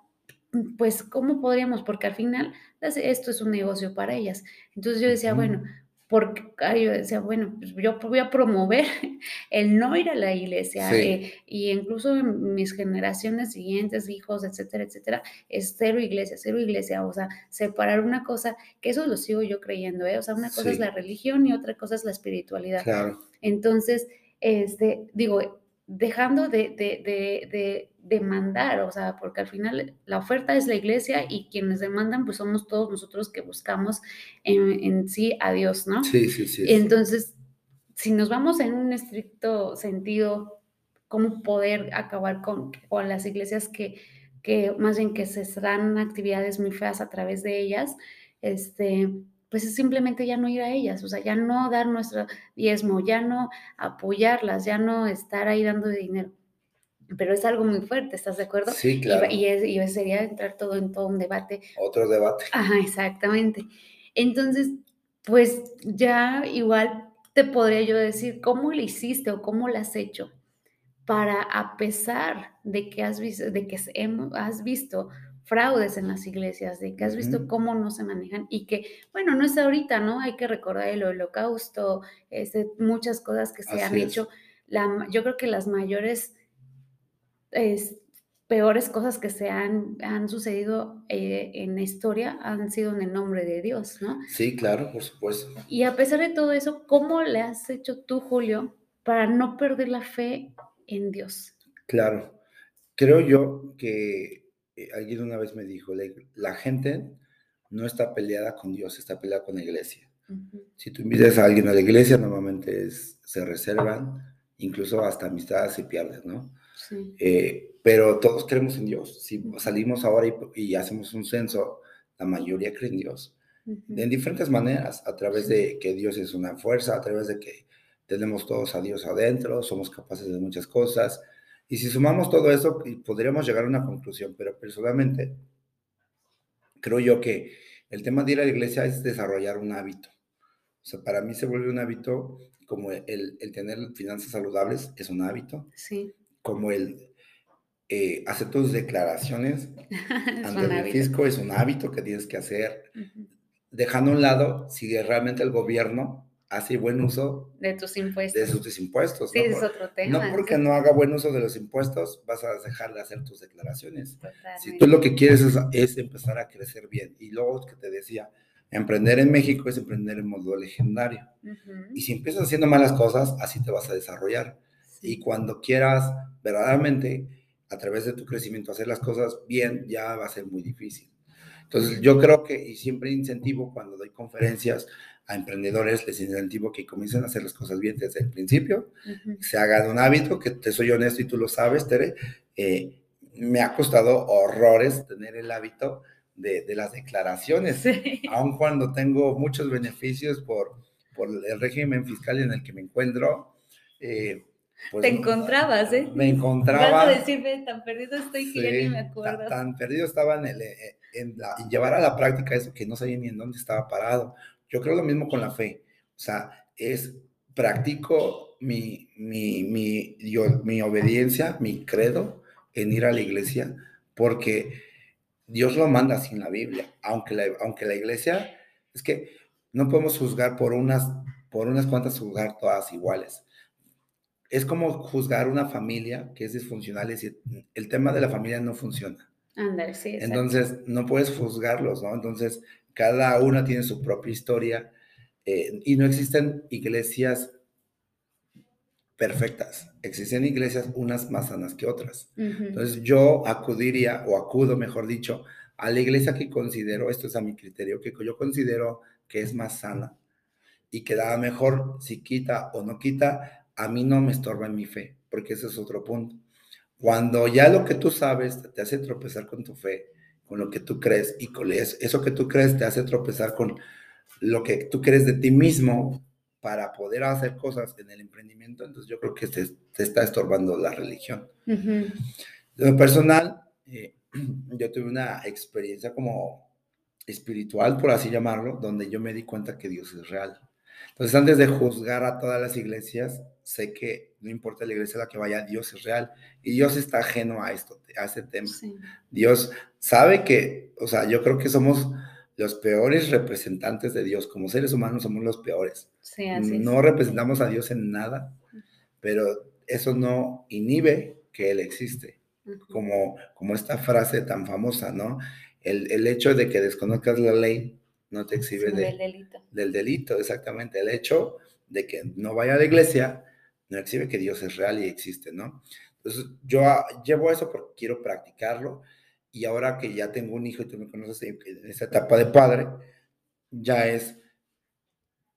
Speaker 2: pues, ¿cómo podríamos? Porque al final las- esto es un negocio para ellas. Entonces yo decía, bueno, porque yo decía, bueno, pues yo voy a promover el no ir a la iglesia,
Speaker 3: Sí.
Speaker 2: eh, y incluso en mis generaciones siguientes, hijos, etcétera, etcétera, es cero iglesia, cero iglesia, o sea, separar una cosa, que eso lo sigo yo creyendo, ¿eh? O sea, una cosa es la religión y otra cosa es la espiritualidad.
Speaker 3: Claro,
Speaker 2: Entonces, este, digo, dejando de, de, de, de demandar, o sea, porque al final la oferta es la iglesia y quienes demandan, pues somos todos nosotros que buscamos en, en sí a Dios, ¿no?
Speaker 3: sí, sí, sí.
Speaker 2: Entonces, si nos vamos en un estricto sentido, ¿cómo poder acabar con, con las iglesias que, que más bien que se dan actividades muy feas a través de ellas? Este, pues es simplemente ya no ir a ellas, o sea, ya no dar nuestro diezmo, ya no apoyarlas, ya no estar ahí dando dinero. Pero es algo muy fuerte, ¿estás de acuerdo?
Speaker 3: Sí,
Speaker 2: Y,
Speaker 3: claro.
Speaker 2: y es- y sería entrar todo en todo un debate
Speaker 3: Otro debate.
Speaker 2: Ajá, exactamente. Entonces, pues ya igual te podría yo decir, ¿cómo le hiciste o cómo lo has hecho para, a pesar de que has visto, de que has visto fraudes en las iglesias, de que has visto cómo no se manejan y que, bueno, no es ahorita, ¿no? Hay que recordar el holocausto, este, muchas cosas que se han
Speaker 3: es.
Speaker 2: hecho. La, yo creo que las mayores es, peores cosas que se han, han sucedido eh, en la historia han sido en el nombre de Dios, ¿no?
Speaker 3: Sí, claro, por supuesto.
Speaker 2: Y a pesar de todo eso, ¿cómo le has hecho tú, Julio, para no perder la fe en Dios?
Speaker 3: Claro. Creo yo que alguien una vez me dijo, la, la gente no está peleada con Dios, está peleada con la iglesia. Si tú invitas a alguien a la iglesia, normalmente es- se reservan, incluso hasta amistades se pierden, ¿no?
Speaker 2: Sí.
Speaker 3: Eh, pero todos creemos en Dios. Si salimos ahora y, y hacemos un censo, la mayoría cree en Dios.
Speaker 2: ujú,
Speaker 3: En diferentes maneras, a través de que Dios es una fuerza, a través de que tenemos todos a Dios adentro, somos capaces de muchas cosas. Y si sumamos todo eso, podríamos llegar a una conclusión, pero personalmente creo yo que el tema de ir a la iglesia es desarrollar un hábito. O sea, para mí se vuelve un hábito como el, el tener finanzas saludables, es un hábito,
Speaker 2: Sí.
Speaker 3: como el eh, hacer tus declaraciones
Speaker 2: Es
Speaker 3: ante el fisco, es un hábito que tienes que hacer,
Speaker 2: Ujú.
Speaker 3: dejando a un lado si realmente el gobierno hace buen uso
Speaker 2: De tus impuestos.
Speaker 3: de sus impuestos.
Speaker 2: sí,
Speaker 3: ¿no?
Speaker 2: es otro tema.
Speaker 3: no porque no haga buen uso de los impuestos, vas a dejar de hacer tus declaraciones. Si tú lo que quieres es, es empezar a crecer bien. Y luego que te decía, emprender en México es emprender en modo legendario. Y si empiezas haciendo malas cosas, así te vas a desarrollar.
Speaker 2: sí.
Speaker 3: Y cuando quieras verdaderamente, a través de tu crecimiento, hacer las cosas bien, ya va a ser muy difícil. Entonces, yo creo que, y siempre incentivo cuando doy conferencias a emprendedores, les incentivo que comiencen a hacer las cosas bien desde el principio,
Speaker 2: Ujú,
Speaker 3: se hagan un hábito, que te soy honesto y tú lo sabes, Tere, eh, me ha costado horrores tener el hábito de, de las declaraciones,
Speaker 2: Sí.
Speaker 3: aun cuando tengo muchos beneficios por, por el régimen fiscal en el que me encuentro. eh, pues,
Speaker 2: Te encontrabas, ¿eh?
Speaker 3: Me encontraba.
Speaker 2: Vas a decirme, tan perdido estoy que ya ni
Speaker 3: sí,
Speaker 2: me acuerdo.
Speaker 3: Tan, perdido estaba en, el, eh, en la- en llevar a la práctica eso que no sabía ni en dónde estaba parado. Yo creo lo mismo con la fe. O sea, es practico mi, mi, mi, yo- mi obediencia, mi credo en ir a la iglesia, porque Dios lo manda en la Biblia, aunque la, aunque la iglesia, es que no podemos juzgar por unas, por unas cuantas, juzgar todas iguales. Es como juzgar una familia que es disfuncional y decir, el tema de la familia no funciona.
Speaker 2: Ándale, sí.
Speaker 3: Entonces, no puedes juzgarlos, ¿no? Entonces, cada una tiene su propia historia eh, y no existen iglesias perfectas. Existen iglesias unas más sanas que otras. Entonces, yo acudiría, o acudo, mejor dicho, a la iglesia que considero, esto es a mi criterio, que yo considero que es más sana y que da mejor si quita o no quita, a mí no me estorba en mi fe, porque ese es otro punto. Cuando ya lo que tú sabes te hace tropezar con tu fe, con lo que tú crees, y con eso que tú crees te hace tropezar con lo que tú crees de ti mismo para poder hacer cosas en el emprendimiento, entonces yo creo que te, te está estorbando la religión. Lo personal, eh, yo tuve una experiencia como espiritual, por así llamarlo, donde yo me di cuenta que Dios es real. Entonces, antes de juzgar a todas las iglesias, sé que no importa la iglesia a la que vaya, Dios es real y Dios está ajeno a esto, a este tema. Dios sabe que, o sea, yo creo que somos los peores representantes de Dios. Como seres humanos somos los peores. no representamos a Dios en nada, pero eso no inhibe que Él existe. como, como esta frase tan famosa, ¿no? El, el hecho de que desconozcas la ley no te exhibe del, delito. del delito, exactamente. El hecho de que no vaya a la iglesia no exhibe que Dios es real y existe, ¿no? Entonces, yo llevo eso porque quiero practicarlo y ahora que ya tengo un hijo y tú me conoces en esa etapa de padre, ya es,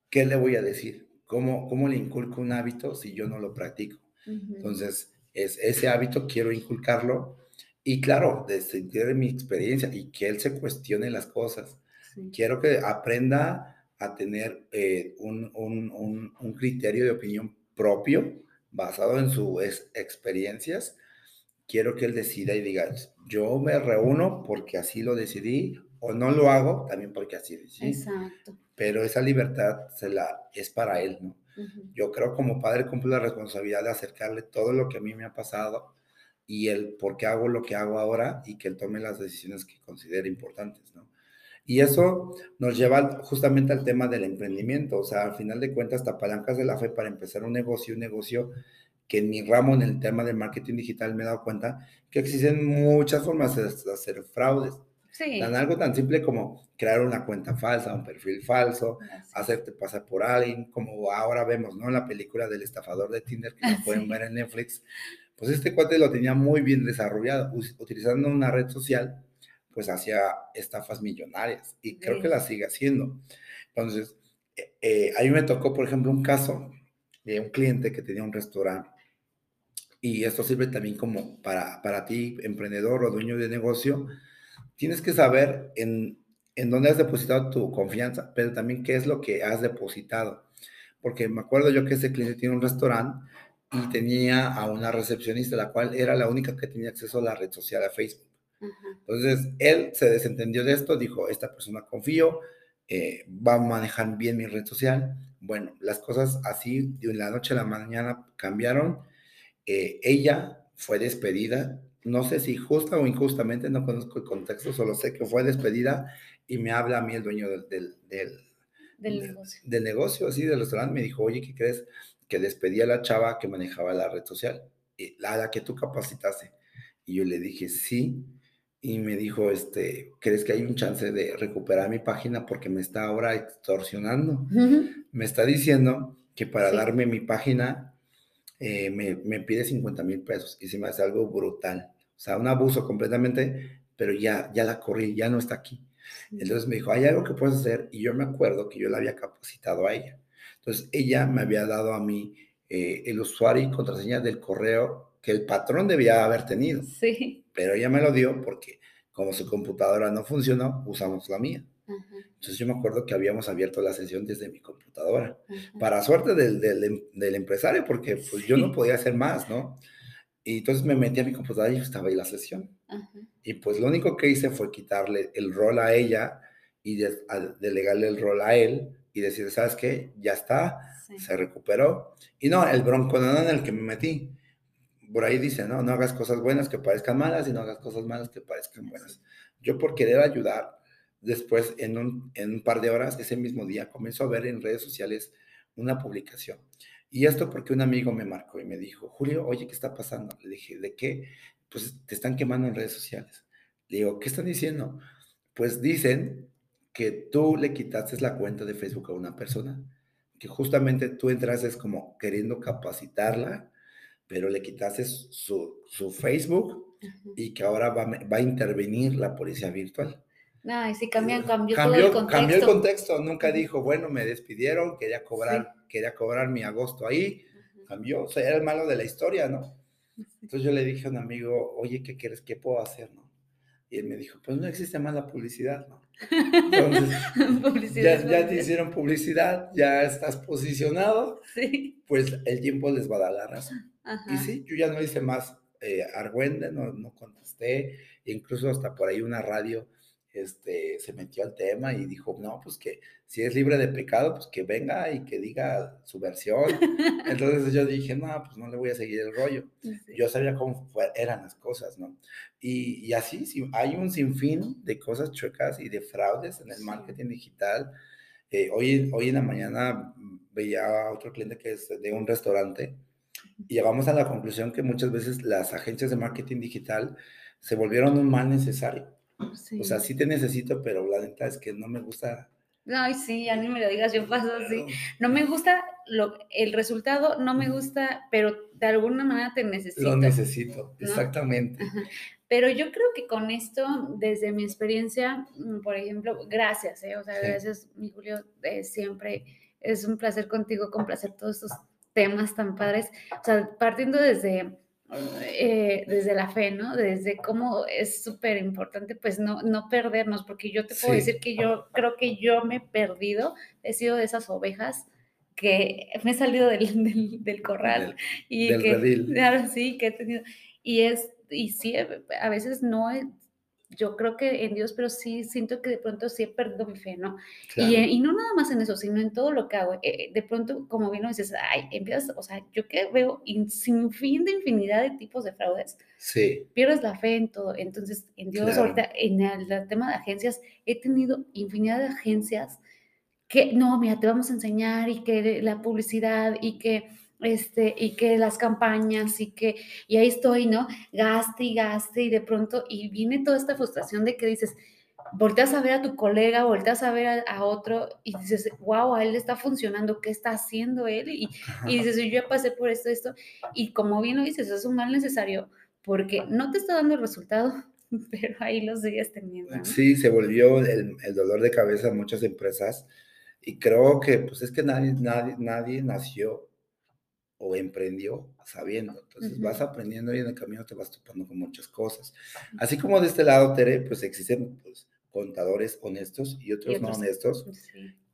Speaker 3: ¿qué le voy a decir? ¿Cómo, cómo le inculco un hábito si yo no lo practico? Entonces, es, ese hábito quiero inculcarlo y claro, desde mi experiencia y que él se cuestione las cosas Quiero que aprenda a tener eh, un, un, un, criterio de opinión propio basado en sus experiencias. Quiero que él decida y diga, yo me reúno porque así lo decidí o no lo hago también porque así decidí. Exacto. Pero esa libertad se la, es para él, ¿no? Yo creo como padre cumplo la responsabilidad de acercarle todo lo que a mí me ha pasado y el por qué hago lo que hago ahora y que él tome las decisiones que considere importantes, ¿no? Y eso nos lleva justamente al tema del emprendimiento. O sea, al final de cuentas, hasta palancas de la fe para empezar un negocio, un negocio que en mi ramo, en el tema del marketing digital, me he dado cuenta que existen muchas formas de hacer fraudes. Sí. Tan algo tan simple como crear una cuenta falsa, un perfil falso, hacerte pasar por alguien, como ahora vemos, ¿no? La película del estafador de Tinder que pueden ver en Netflix. Pues este cuate lo tenía muy bien desarrollado, utilizando una red social pues hacía estafas millonarias y creo que la sigue haciendo. Entonces, eh, eh, a mí me tocó, por ejemplo, un caso de un cliente que tenía un restaurante y esto sirve también como para, para ti, emprendedor o dueño de negocio, tienes que saber en, en dónde has depositado tu confianza, pero también qué es lo que has depositado. Porque me acuerdo yo que ese cliente tiene un restaurante y tenía a una recepcionista, la cual era la única que tenía acceso a la red social de Facebook. Entonces, él se desentendió de esto, dijo, esta persona confío, eh, va a manejar bien mi red social. Bueno, las cosas así de la noche a la mañana cambiaron. Eh, ella fue despedida, no sé si justa o injustamente, no conozco el contexto, solo sé que fue despedida y me habla a mí el dueño del, del, del, negocio. del negocio, así del restaurante, me dijo, oye, ¿qué crees? Que despedí a la chava que manejaba la red social, la, la que tú capacitaste. Y yo le dije, sí, y me dijo, este, ¿crees que hay un chance de recuperar mi página porque me está ahora extorsionando? Me está diciendo que para darme mi página eh, me, me, pide 50 mil pesos y se me hace algo brutal. O sea, un abuso completamente, pero ya, ya la corrí, ya no está aquí. Entonces me dijo, hay algo que puedes hacer y yo me acuerdo que yo la había capacitado a ella. Entonces ella me había dado a mí eh, el usuario y contraseña del correo que el patrón debía haber tenido. Sí pero ella me lo dio porque como su computadora no funcionó, usamos la mía. Entonces yo me acuerdo que habíamos abierto la sesión desde mi computadora, para suerte del, del, del, empresario, porque pues yo no podía hacer más, ¿no? Y entonces me metí a mi computadora y estaba ahí la sesión. Y pues lo único que hice fue quitarle el rol a ella y delegarle el rol a él y decir, ¿sabes qué? Ya está, se recuperó. Y no, el bronco no en el que me metí por ahí dice, ¿no? No hagas cosas buenas que parezcan malas y no hagas cosas malas que parezcan buenas. Yo por querer ayudar, después en un, en un par de horas, ese mismo día, comenzó a ver en redes sociales una publicación. Y esto porque un amigo me marcó y me dijo, Julio, oye, ¿qué está pasando? Le dije, ¿de qué? Pues te están quemando en redes sociales. Le digo, ¿qué están diciendo? Pues dicen que tú le quitaste la cuenta de Facebook a una persona, que justamente tú entraste como queriendo capacitarla pero le quitaste su, su Facebook y que ahora va, va, a intervenir la policía virtual.
Speaker 2: No, y si cambian, cambió,
Speaker 3: cambió, todo el contexto. Cambió el contexto, nunca dijo, bueno, me despidieron, quería cobrar, quería cobrar mi agosto ahí, cambió, o sea, era el malo de la historia, ¿no? Entonces yo le dije a un amigo, oye, ¿qué quieres? ¿Qué puedo hacer? ¿no? Y él me dijo, pues no existe más la publicidad, ¿no? Entonces, ya, ya, te hicieron publicidad, ya estás posicionado, sí. pues el tiempo les va a dar la razón. Y sí, yo ya no hice más eh, Argüende, no, no contesté, incluso hasta por ahí una radio este, se metió al tema y dijo, no, pues que si es libre de pecado, pues que venga y que diga su versión. Entonces yo dije, no, pues no le voy a seguir el rollo. Yo sabía cómo eran las cosas, ¿no? Y, y así, sí, hay un sinfín de cosas chuecas y de fraudes en el marketing digital. Eh, hoy, hoy en la mañana veía a otro cliente que es de un restaurante y llegamos a la conclusión que muchas veces las agencias de marketing digital se volvieron un mal necesario. O sea, sí te necesito, pero la neta es que no me gusta.
Speaker 2: Ay, sí, ya ni me lo digas, yo paso así. No me gusta lo, el resultado, no me gusta, pero de alguna manera te necesito.
Speaker 3: Lo necesito, exactamente.
Speaker 2: Pero yo creo que con esto, desde mi experiencia, mm, por ejemplo, gracias, ¿eh? o sea, gracias, mi Julio, eh, siempre es un placer contigo complacer todos estos temas tan padres. O sea, partiendo desde eh, desde la fe, ¿no? Desde cómo es súper importante, pues no, no perdernos, porque yo te puedo decir que yo creo que yo me he perdido, he sido de esas ovejas que me he salido del, del, corral y que, claro, sí, que he tenido, y es, y sí, a veces no yo creo que en Dios, pero sí siento que de pronto sí he perdido mi fe, ¿no? Y, y, no nada más en eso, sino en todo lo que hago. Eh, de pronto, como bien lo dices, ay, empiezas, o sea, yo que veo sin fin de infinidad de tipos de fraudes, sí. pierdes la fe en todo. Entonces, en Dios, ahorita, en el, tema de agencias, he tenido infinidad de agencias que, no, mira, te vamos a enseñar y que la publicidad y que este, y que las campañas y que, y ahí estoy, ¿no? Gaste y gaste y de pronto, y viene toda esta frustración de que dices, volteas a ver a tu colega, volteas a ver a, otro y dices, wow, a él le está funcionando, ¿qué está haciendo él? Y, y dices, yo ya pasé por esto, esto, y como bien lo dices, es un mal necesario porque no te está dando el resultado, pero ahí lo sigues teniendo.
Speaker 3: Sí, se volvió el, el, dolor de cabeza en muchas empresas y creo que pues es que nadie, nadie, nadie nació o emprendió sabiendo. Entonces vas aprendiendo y en el camino te vas topando con muchas cosas. Así como de este lado, Tere, pues existen pues, contadores honestos y otros, no honestos.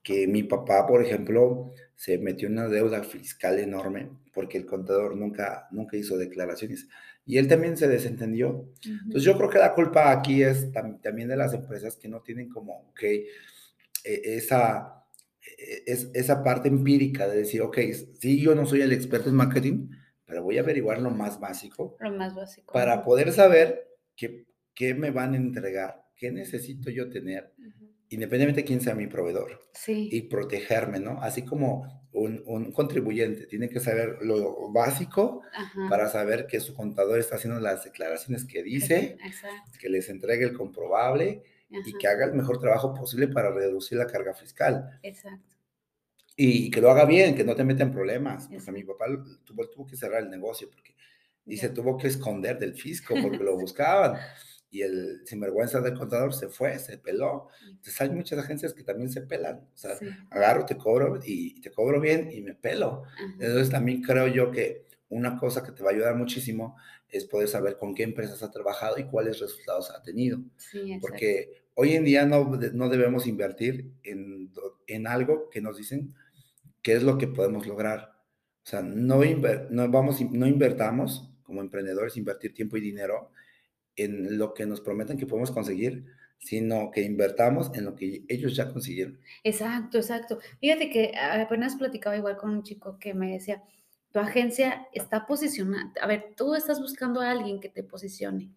Speaker 3: Que mi papá, por ejemplo, se metió en una deuda fiscal enorme porque el contador nunca, nunca hizo declaraciones. Y él también se desentendió. Entonces yo creo que la culpa aquí es también de las empresas que no tienen como que eh, esa es esa parte empírica de decir, ok, sí, yo no soy el experto en marketing, pero voy a averiguar lo más básico.
Speaker 2: Lo más básico.
Speaker 3: Para poder saber qué, qué me van a entregar, qué necesito yo tener, independientemente de quién sea mi proveedor. Sí. Y protegerme, ¿no? Así como un, un contribuyente tiene que saber lo básico para saber que su contador está haciendo las declaraciones que dice, que les entregue el comprobable y que haga el mejor trabajo posible para reducir la carga fiscal. Exacto. Y que lo haga bien, que no te meta en problemas. Porque a mi papá tuvo, tuvo que cerrar el negocio porque, y se tuvo que esconder del fisco porque lo buscaban. Y el sinvergüenza del contador se fue, se peló. Entonces hay muchas agencias que también se pelan. O sea, agarro, te cobro y te cobro bien y me pelo. Entonces también creo yo que una cosa que te va a ayudar muchísimo es poder saber con qué empresas ha trabajado y cuáles resultados ha tenido. Sí, Porque hoy en día no, no debemos invertir en, en, algo que nos dicen qué es lo que podemos lograr. O sea, no, no, vamos, no invertamos como emprendedores, invertir tiempo y dinero en lo que nos prometen que podemos conseguir, sino que invertamos en lo que ellos ya consiguieron.
Speaker 2: Exacto, exacto. Fíjate que apenas platicaba igual con un chico que me decía, tu agencia está posicionada, a ver, tú estás buscando a alguien que te posicione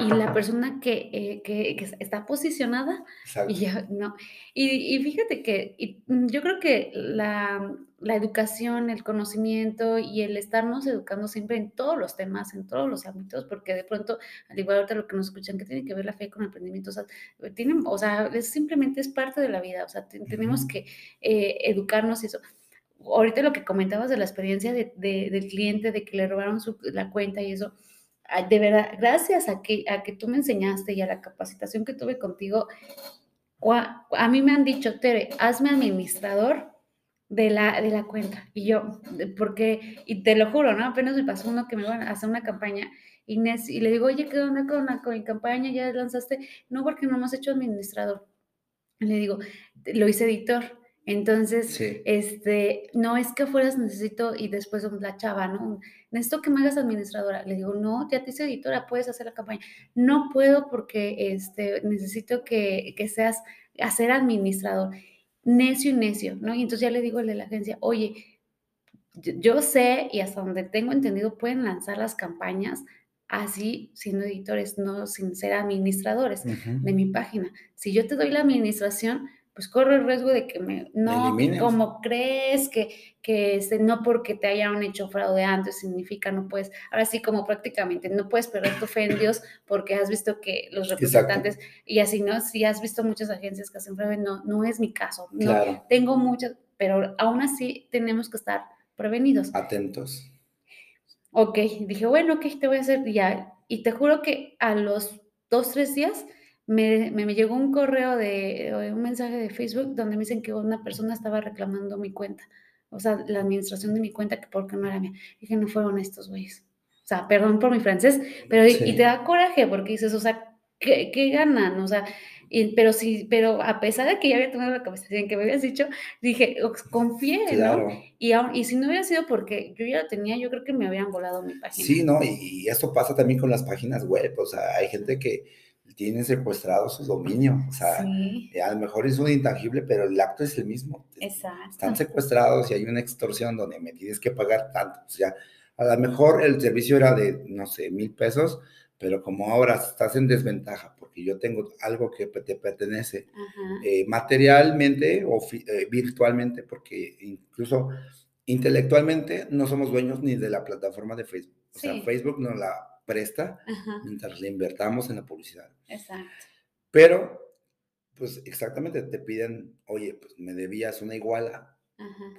Speaker 2: y la persona que, eh, que, que está posicionada y ya, no. Y, y fíjate que mm, yo creo que la, la, educación, el conocimiento y el estarnos educando siempre en todos los temas, en todos los ámbitos, porque de pronto, al igual ahorita lo que nos escuchan, que tiene que ver la fe con el emprendimiento, o sea, tienen, o sea es, simplemente es parte de la vida, o sea, tenemos que eh, educarnos y eso. Ahorita lo que comentabas de la experiencia de, de, del cliente, de que le robaron su, la cuenta y eso, de verdad, gracias a que, a que tú me enseñaste y a la capacitación que tuve contigo, a mí me han dicho, Tere, hazme administrador de la, de la cuenta. Y yo, porque, y te lo juro, ¿no? Apenas me pasó uno que me iban a hacer una campaña Inés, y le digo, oye, ¿qué onda con, la, con mi campaña? ¿Ya lanzaste? No, porque no hemos hecho administrador. Le digo, lo hice editor. Entonces, este, no es que fueras necesito, y después la chava, ¿no? Necesito que me hagas administradora. Le digo, no, ya te hice editora, puedes hacer la campaña. No puedo porque este, necesito que, que seas, hacer administrador. Necio y necio, ¿no? Y entonces ya le digo al de la agencia, oye, yo sé y hasta donde tengo entendido pueden lanzar las campañas así siendo editores, no sin ser administradores de mi página. Si yo te doy la administración, pues corre el riesgo de que me, no, como crees que, que este, no porque te hayan hecho fraude antes significa no puedes, ahora sí como prácticamente no puedes perder tu fe en Dios porque has visto que los representantes, y así, ¿no? Si has visto muchas agencias que hacen fraude, no, no es mi caso, no, tengo muchas, pero aún así tenemos que estar prevenidos.
Speaker 3: Atentos.
Speaker 2: Ok, dije, bueno, ok, te voy a hacer ya. Y te juro que a los dos, tres días me, me, llegó un correo de, un mensaje de Facebook donde me dicen que una persona estaba reclamando mi cuenta. O sea, la administración de mi cuenta, que porque no era mía. Dije, no fueron estos güeyes. O sea, perdón por mi francés, pero y te da coraje porque dices, o sea, ¿qué, qué ganan? O sea, pero sí, pero a pesar de que ya había tomado la conversación que me habías dicho, dije, confié, ¿no? Y, y si no hubiera sido porque yo ya lo tenía, yo creo que me habían volado mi página.
Speaker 3: Sí, ¿no? Y, esto pasa también con las páginas web, o sea, hay gente que tiene secuestrado su dominio, o sea, a lo mejor es un intangible, pero el acto es el mismo.
Speaker 2: Exacto.
Speaker 3: Están secuestrados y hay una extorsión donde me tienes que pagar tanto, o sea, a lo mejor el servicio era de, no sé, mil pesos, pero como ahora estás en desventaja porque yo tengo algo que te pertenece eh, materialmente o eh, virtualmente, porque incluso intelectualmente no somos dueños ni de la plataforma de Facebook. O sea, Facebook nos la presta mientras le invertamos en la publicidad.
Speaker 2: Exacto.
Speaker 3: Pero, pues exactamente, te piden, oye, pues me debías una iguala,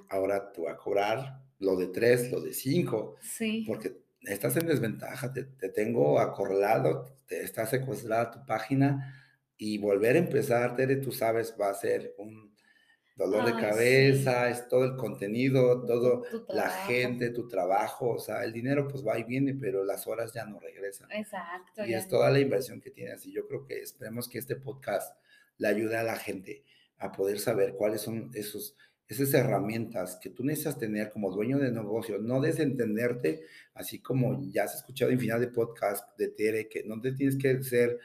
Speaker 3: ahora tú vas a cobrar lo de tres, lo de cinco,
Speaker 2: sí.
Speaker 3: porque estás en desventaja, te, tengo acorralado, te está secuestrada tu página y volver a empezar, Tere, tú sabes, va a ser un dolor de cabeza, es todo el contenido, todo la gente, tu trabajo, o sea, el dinero pues va y viene, pero las horas ya no regresan.
Speaker 2: Exacto.
Speaker 3: Y es toda la inversión que tienes. Y yo creo que esperemos que este podcast le ayude a la gente a poder saber cuáles son esos esas herramientas que tú necesitas tener como dueño de negocio, no desentenderte, así como ya has escuchado en final de podcast de Tere, que no te tienes que ser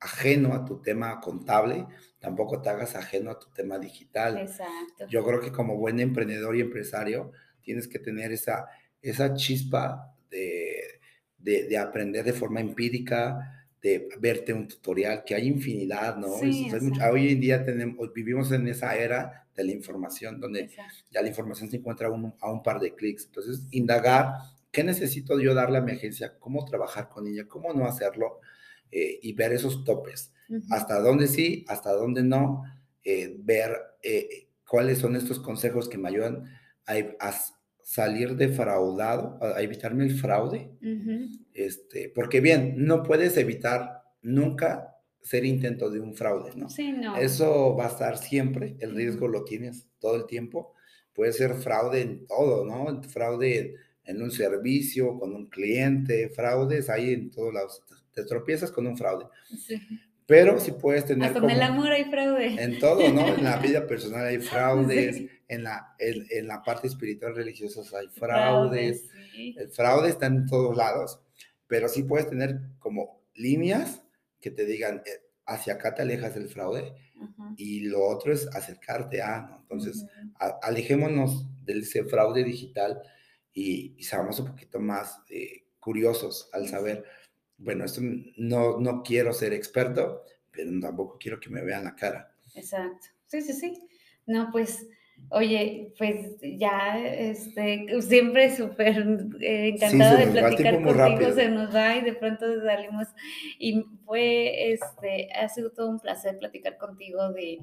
Speaker 3: ajeno a tu tema contable, tampoco te hagas ajeno a tu tema digital.
Speaker 2: Exacto.
Speaker 3: Yo creo que como buen emprendedor y empresario, tienes que tener esa, esa chispa de, de aprender de forma empírica, de verte un tutorial, que hay infinidad, ¿no? hoy en día tenemos, vivimos en esa era de la información, donde ya la información se encuentra un, a un par de clics. Entonces, indagar, ¿qué necesito yo darle a mi agencia? ¿Cómo trabajar con ella? ¿Cómo no hacerlo? Eh, y ver esos topes. Hasta dónde sí, hasta dónde no. Eh, ver eh, cuáles son estos consejos que me ayudan a, a, salir defraudado, a evitarme el fraude. este, porque bien, no puedes evitar nunca ser intento de un fraude, ¿no?
Speaker 2: Sí, no.
Speaker 3: Eso va a estar siempre, el riesgo lo tienes todo el tiempo. Puede ser fraude en todo, ¿no? Fraude en un servicio, con un cliente, fraudes ahí en todos lados. Te tropiezas con un fraude. Sí. Pero si puedes tener...
Speaker 2: Hasta en el amor hay fraude.
Speaker 3: En todo, ¿no? En la vida personal hay fraudes, en, la, en, la parte espiritual religiosa hay fraudes. El fraude está en todos lados, pero sí puedes tener como líneas que te digan, eh, hacia acá te alejas del fraude y lo otro es acercarte a, ¿no? Entonces, alejémonos de ese fraude digital y, y seamos un poquito más eh, curiosos al saber bueno, esto no, no quiero ser experto, pero tampoco quiero que me vean la cara.
Speaker 2: Exacto. Sí, sí, sí. No, pues, oye, pues ya, este, siempre súper eh, encantada de platicar contigo, se nos va y de pronto salimos. Y fue, este, ha sido todo un placer platicar contigo de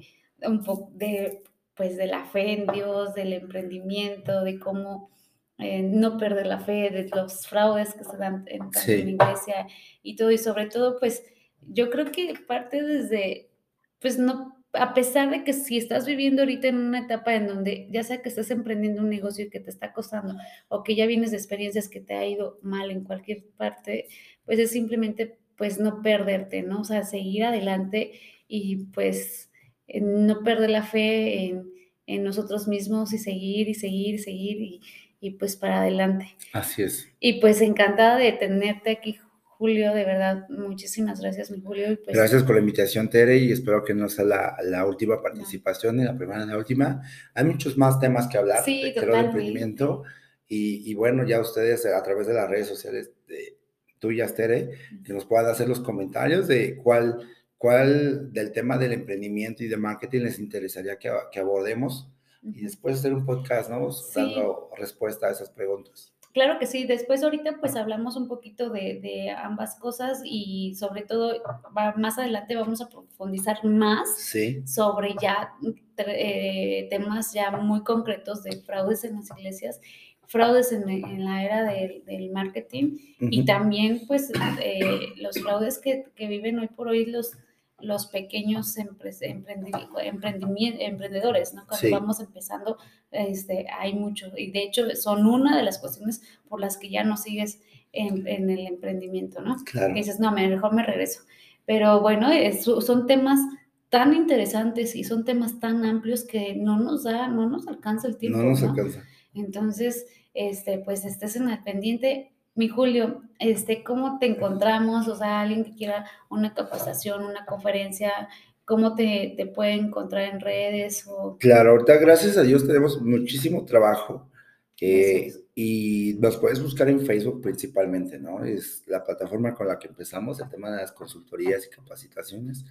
Speaker 2: un poco, de, pues, de la fe en Dios, del emprendimiento, de cómo eh, no perder la fe, de los fraudes que se dan en, la iglesia y todo, y sobre todo, pues yo creo que parte desde, pues no, a pesar de que si estás viviendo ahorita en una etapa en donde ya sea que estás emprendiendo un negocio que te está costando o que ya vienes de experiencias que te ha ido mal en cualquier parte, pues es simplemente pues no perderte, ¿no? O sea, seguir adelante y pues no perder la fe en, en nosotros mismos y seguir y seguir y seguir y, y pues para adelante.
Speaker 3: Así es.
Speaker 2: Y pues encantada de tenerte aquí, Julio, de verdad, muchísimas gracias, mi Julio.
Speaker 3: Pues gracias por la invitación, Tere, y espero que no sea la, la última participación, ni la primera ni la última. Hay muchos más temas que hablar
Speaker 2: sí,
Speaker 3: de, de emprendimiento, y, y, bueno, ya ustedes a través de las redes sociales de tuyas, Tere, que nos puedan hacer los comentarios de cuál, cuál del tema del emprendimiento y de marketing les interesaría que, que abordemos, y después hacer un podcast, ¿no? Sí. Dando respuesta a esas preguntas.
Speaker 2: Claro que sí, después ahorita pues hablamos un poquito de, de ambas cosas y sobre todo más adelante vamos a profundizar más
Speaker 3: sí.
Speaker 2: sobre ya eh, temas ya muy concretos de fraudes en las iglesias, fraudes en, en la era de, del marketing uh -huh. y también pues eh, los fraudes que, que viven hoy por hoy los los pequeños emprendedores, ¿no? Cuando sí. vamos empezando, este, hay mucho, y de hecho son una de las cuestiones por las que ya no sigues en, en el emprendimiento, ¿no?
Speaker 3: Claro.
Speaker 2: Que dices, no, mejor me regreso. Pero bueno, es, son temas tan interesantes y son temas tan amplios que no nos da, no nos alcanza el tiempo.
Speaker 3: No nos ¿no? alcanza.
Speaker 2: Entonces, este, pues estés en el pendiente, mi Julio, este, ¿cómo te encontramos? O sea, alguien que quiera una capacitación, una conferencia, ¿cómo te, te puede encontrar en redes? O...
Speaker 3: Claro, ahorita gracias a Dios tenemos muchísimo trabajo eh, y nos puedes buscar en Facebook principalmente, ¿no? Es la plataforma con la que empezamos, el tema de las consultorías y capacitaciones.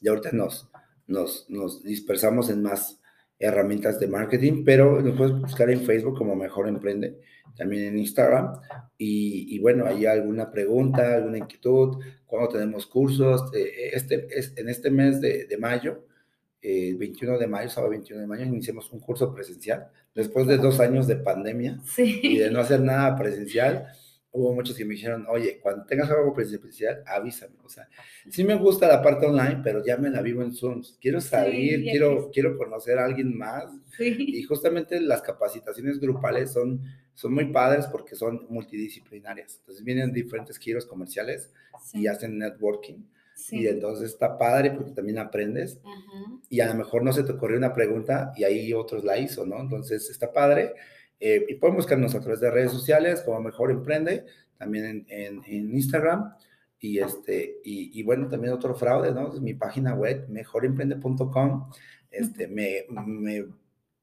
Speaker 3: Y ahorita nos, nos, nos dispersamos en más herramientas de marketing, pero nos puedes buscar en Facebook como Mejor Emprende, también en Instagram. Y, y bueno, hay alguna pregunta, alguna inquietud, cuando tenemos cursos. Este, es, en este mes de, de mayo, el eh, 21 de mayo, sábado 21 de mayo, iniciamos un curso presencial. Después de dos años de pandemia
Speaker 2: sí.
Speaker 3: y de no hacer nada presencial, hubo muchos que me dijeron, oye, cuando tengas algo presencial, avísame. O sea, sí me gusta la parte online, pero ya me la vivo en Zoom. Quiero salir, sí, quiero, quiero conocer a alguien más.
Speaker 2: Sí.
Speaker 3: Y justamente las capacitaciones grupales son, son muy padres porque son multidisciplinarias. Entonces vienen diferentes giros comerciales sí. y hacen networking. Y entonces está padre porque también aprendes. Y a lo mejor no se te ocurrió una pregunta y ahí otros la hizo, ¿no? Entonces está padre. Eh, y pueden buscarnos a través de redes sociales como Mejor Emprende, también en, en, en Instagram. Y, este, y, y, bueno, también otro fraude, ¿no? Es mi página web, mejoremprende.com. Este, me, me,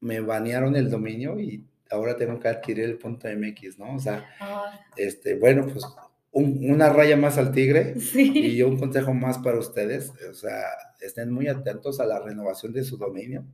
Speaker 3: me banearon el dominio y ahora tengo que adquirir el punto MX, ¿no? O sea,
Speaker 2: oh.
Speaker 3: este, bueno, pues un, una raya más al tigre
Speaker 2: sí.
Speaker 3: y un consejo más para ustedes. O sea, estén muy atentos a la renovación de su dominio,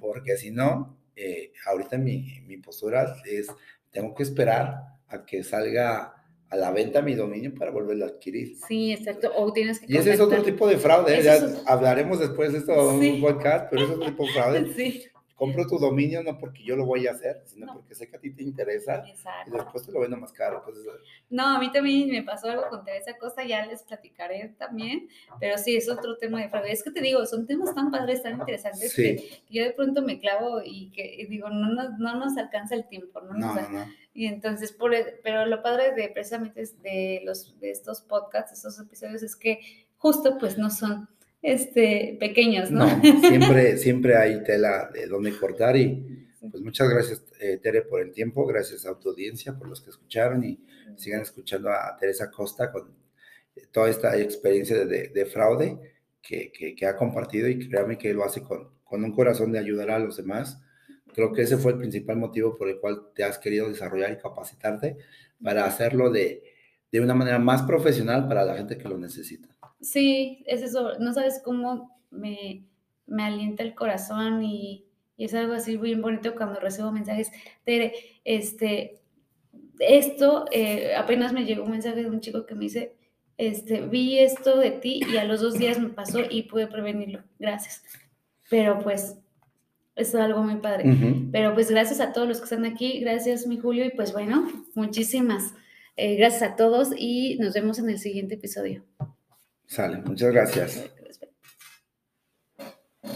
Speaker 3: porque si no, eh, ahorita mi, mi, postura es, tengo que esperar a que salga a la venta mi dominio para volverlo a adquirir.
Speaker 2: Sí, exacto. O tienes que
Speaker 3: y ese es otro tipo de fraude, ya
Speaker 2: es...
Speaker 3: hablaremos después de esto
Speaker 2: sí.
Speaker 3: en un podcast, pero es otro tipo de fraude.
Speaker 2: Sí.
Speaker 3: Compro tu dominio no porque yo lo voy a hacer, sino
Speaker 2: no.
Speaker 3: porque sé que a ti te interesa
Speaker 2: exacto.
Speaker 3: y después te lo vendo más caro. Entonces,
Speaker 2: no, a mí también me pasó algo con Teresa Costa, ya les platicaré también, pero sí, es otro tema de fraude. Es que te digo, son temas tan padres, tan interesantes
Speaker 3: sí.
Speaker 2: que yo de pronto me clavo y que y digo, no nos, no nos alcanza el tiempo, ¿no?
Speaker 3: No,
Speaker 2: nos,
Speaker 3: no, no.
Speaker 2: Y entonces, por, pero lo padre de precisamente de, los, de estos podcasts, estos episodios, es que justo pues no son este, pequeños, ¿no?
Speaker 3: No, siempre, siempre hay tela de donde cortar y pues muchas gracias eh, Tere por el tiempo, gracias a tu audiencia por los que escucharon y sigan escuchando a Teresa Costa con toda esta experiencia de, de fraude que, que, que, ha compartido y créame que lo hace con, con un corazón de ayudar a los demás. Creo que ese fue el principal motivo por el cual te has querido desarrollar y capacitarte para hacerlo de, de una manera más profesional para la gente que lo necesita.
Speaker 2: Sí, es eso. No sabes cómo me, me alienta el corazón y, y, es algo así bien bonito cuando recibo mensajes. Tere, este, esto, eh, apenas me llegó un mensaje de un chico que me dice, este, vi esto de ti y a los dos días me pasó y pude prevenirlo. Gracias. Pero pues es algo muy padre.
Speaker 3: Uh -huh.
Speaker 2: Pero pues gracias a todos los que están aquí. Gracias, mi Julio. Y pues bueno, muchísimas eh, gracias a todos y nos vemos en el siguiente episodio.
Speaker 3: Sale, muchas gracias.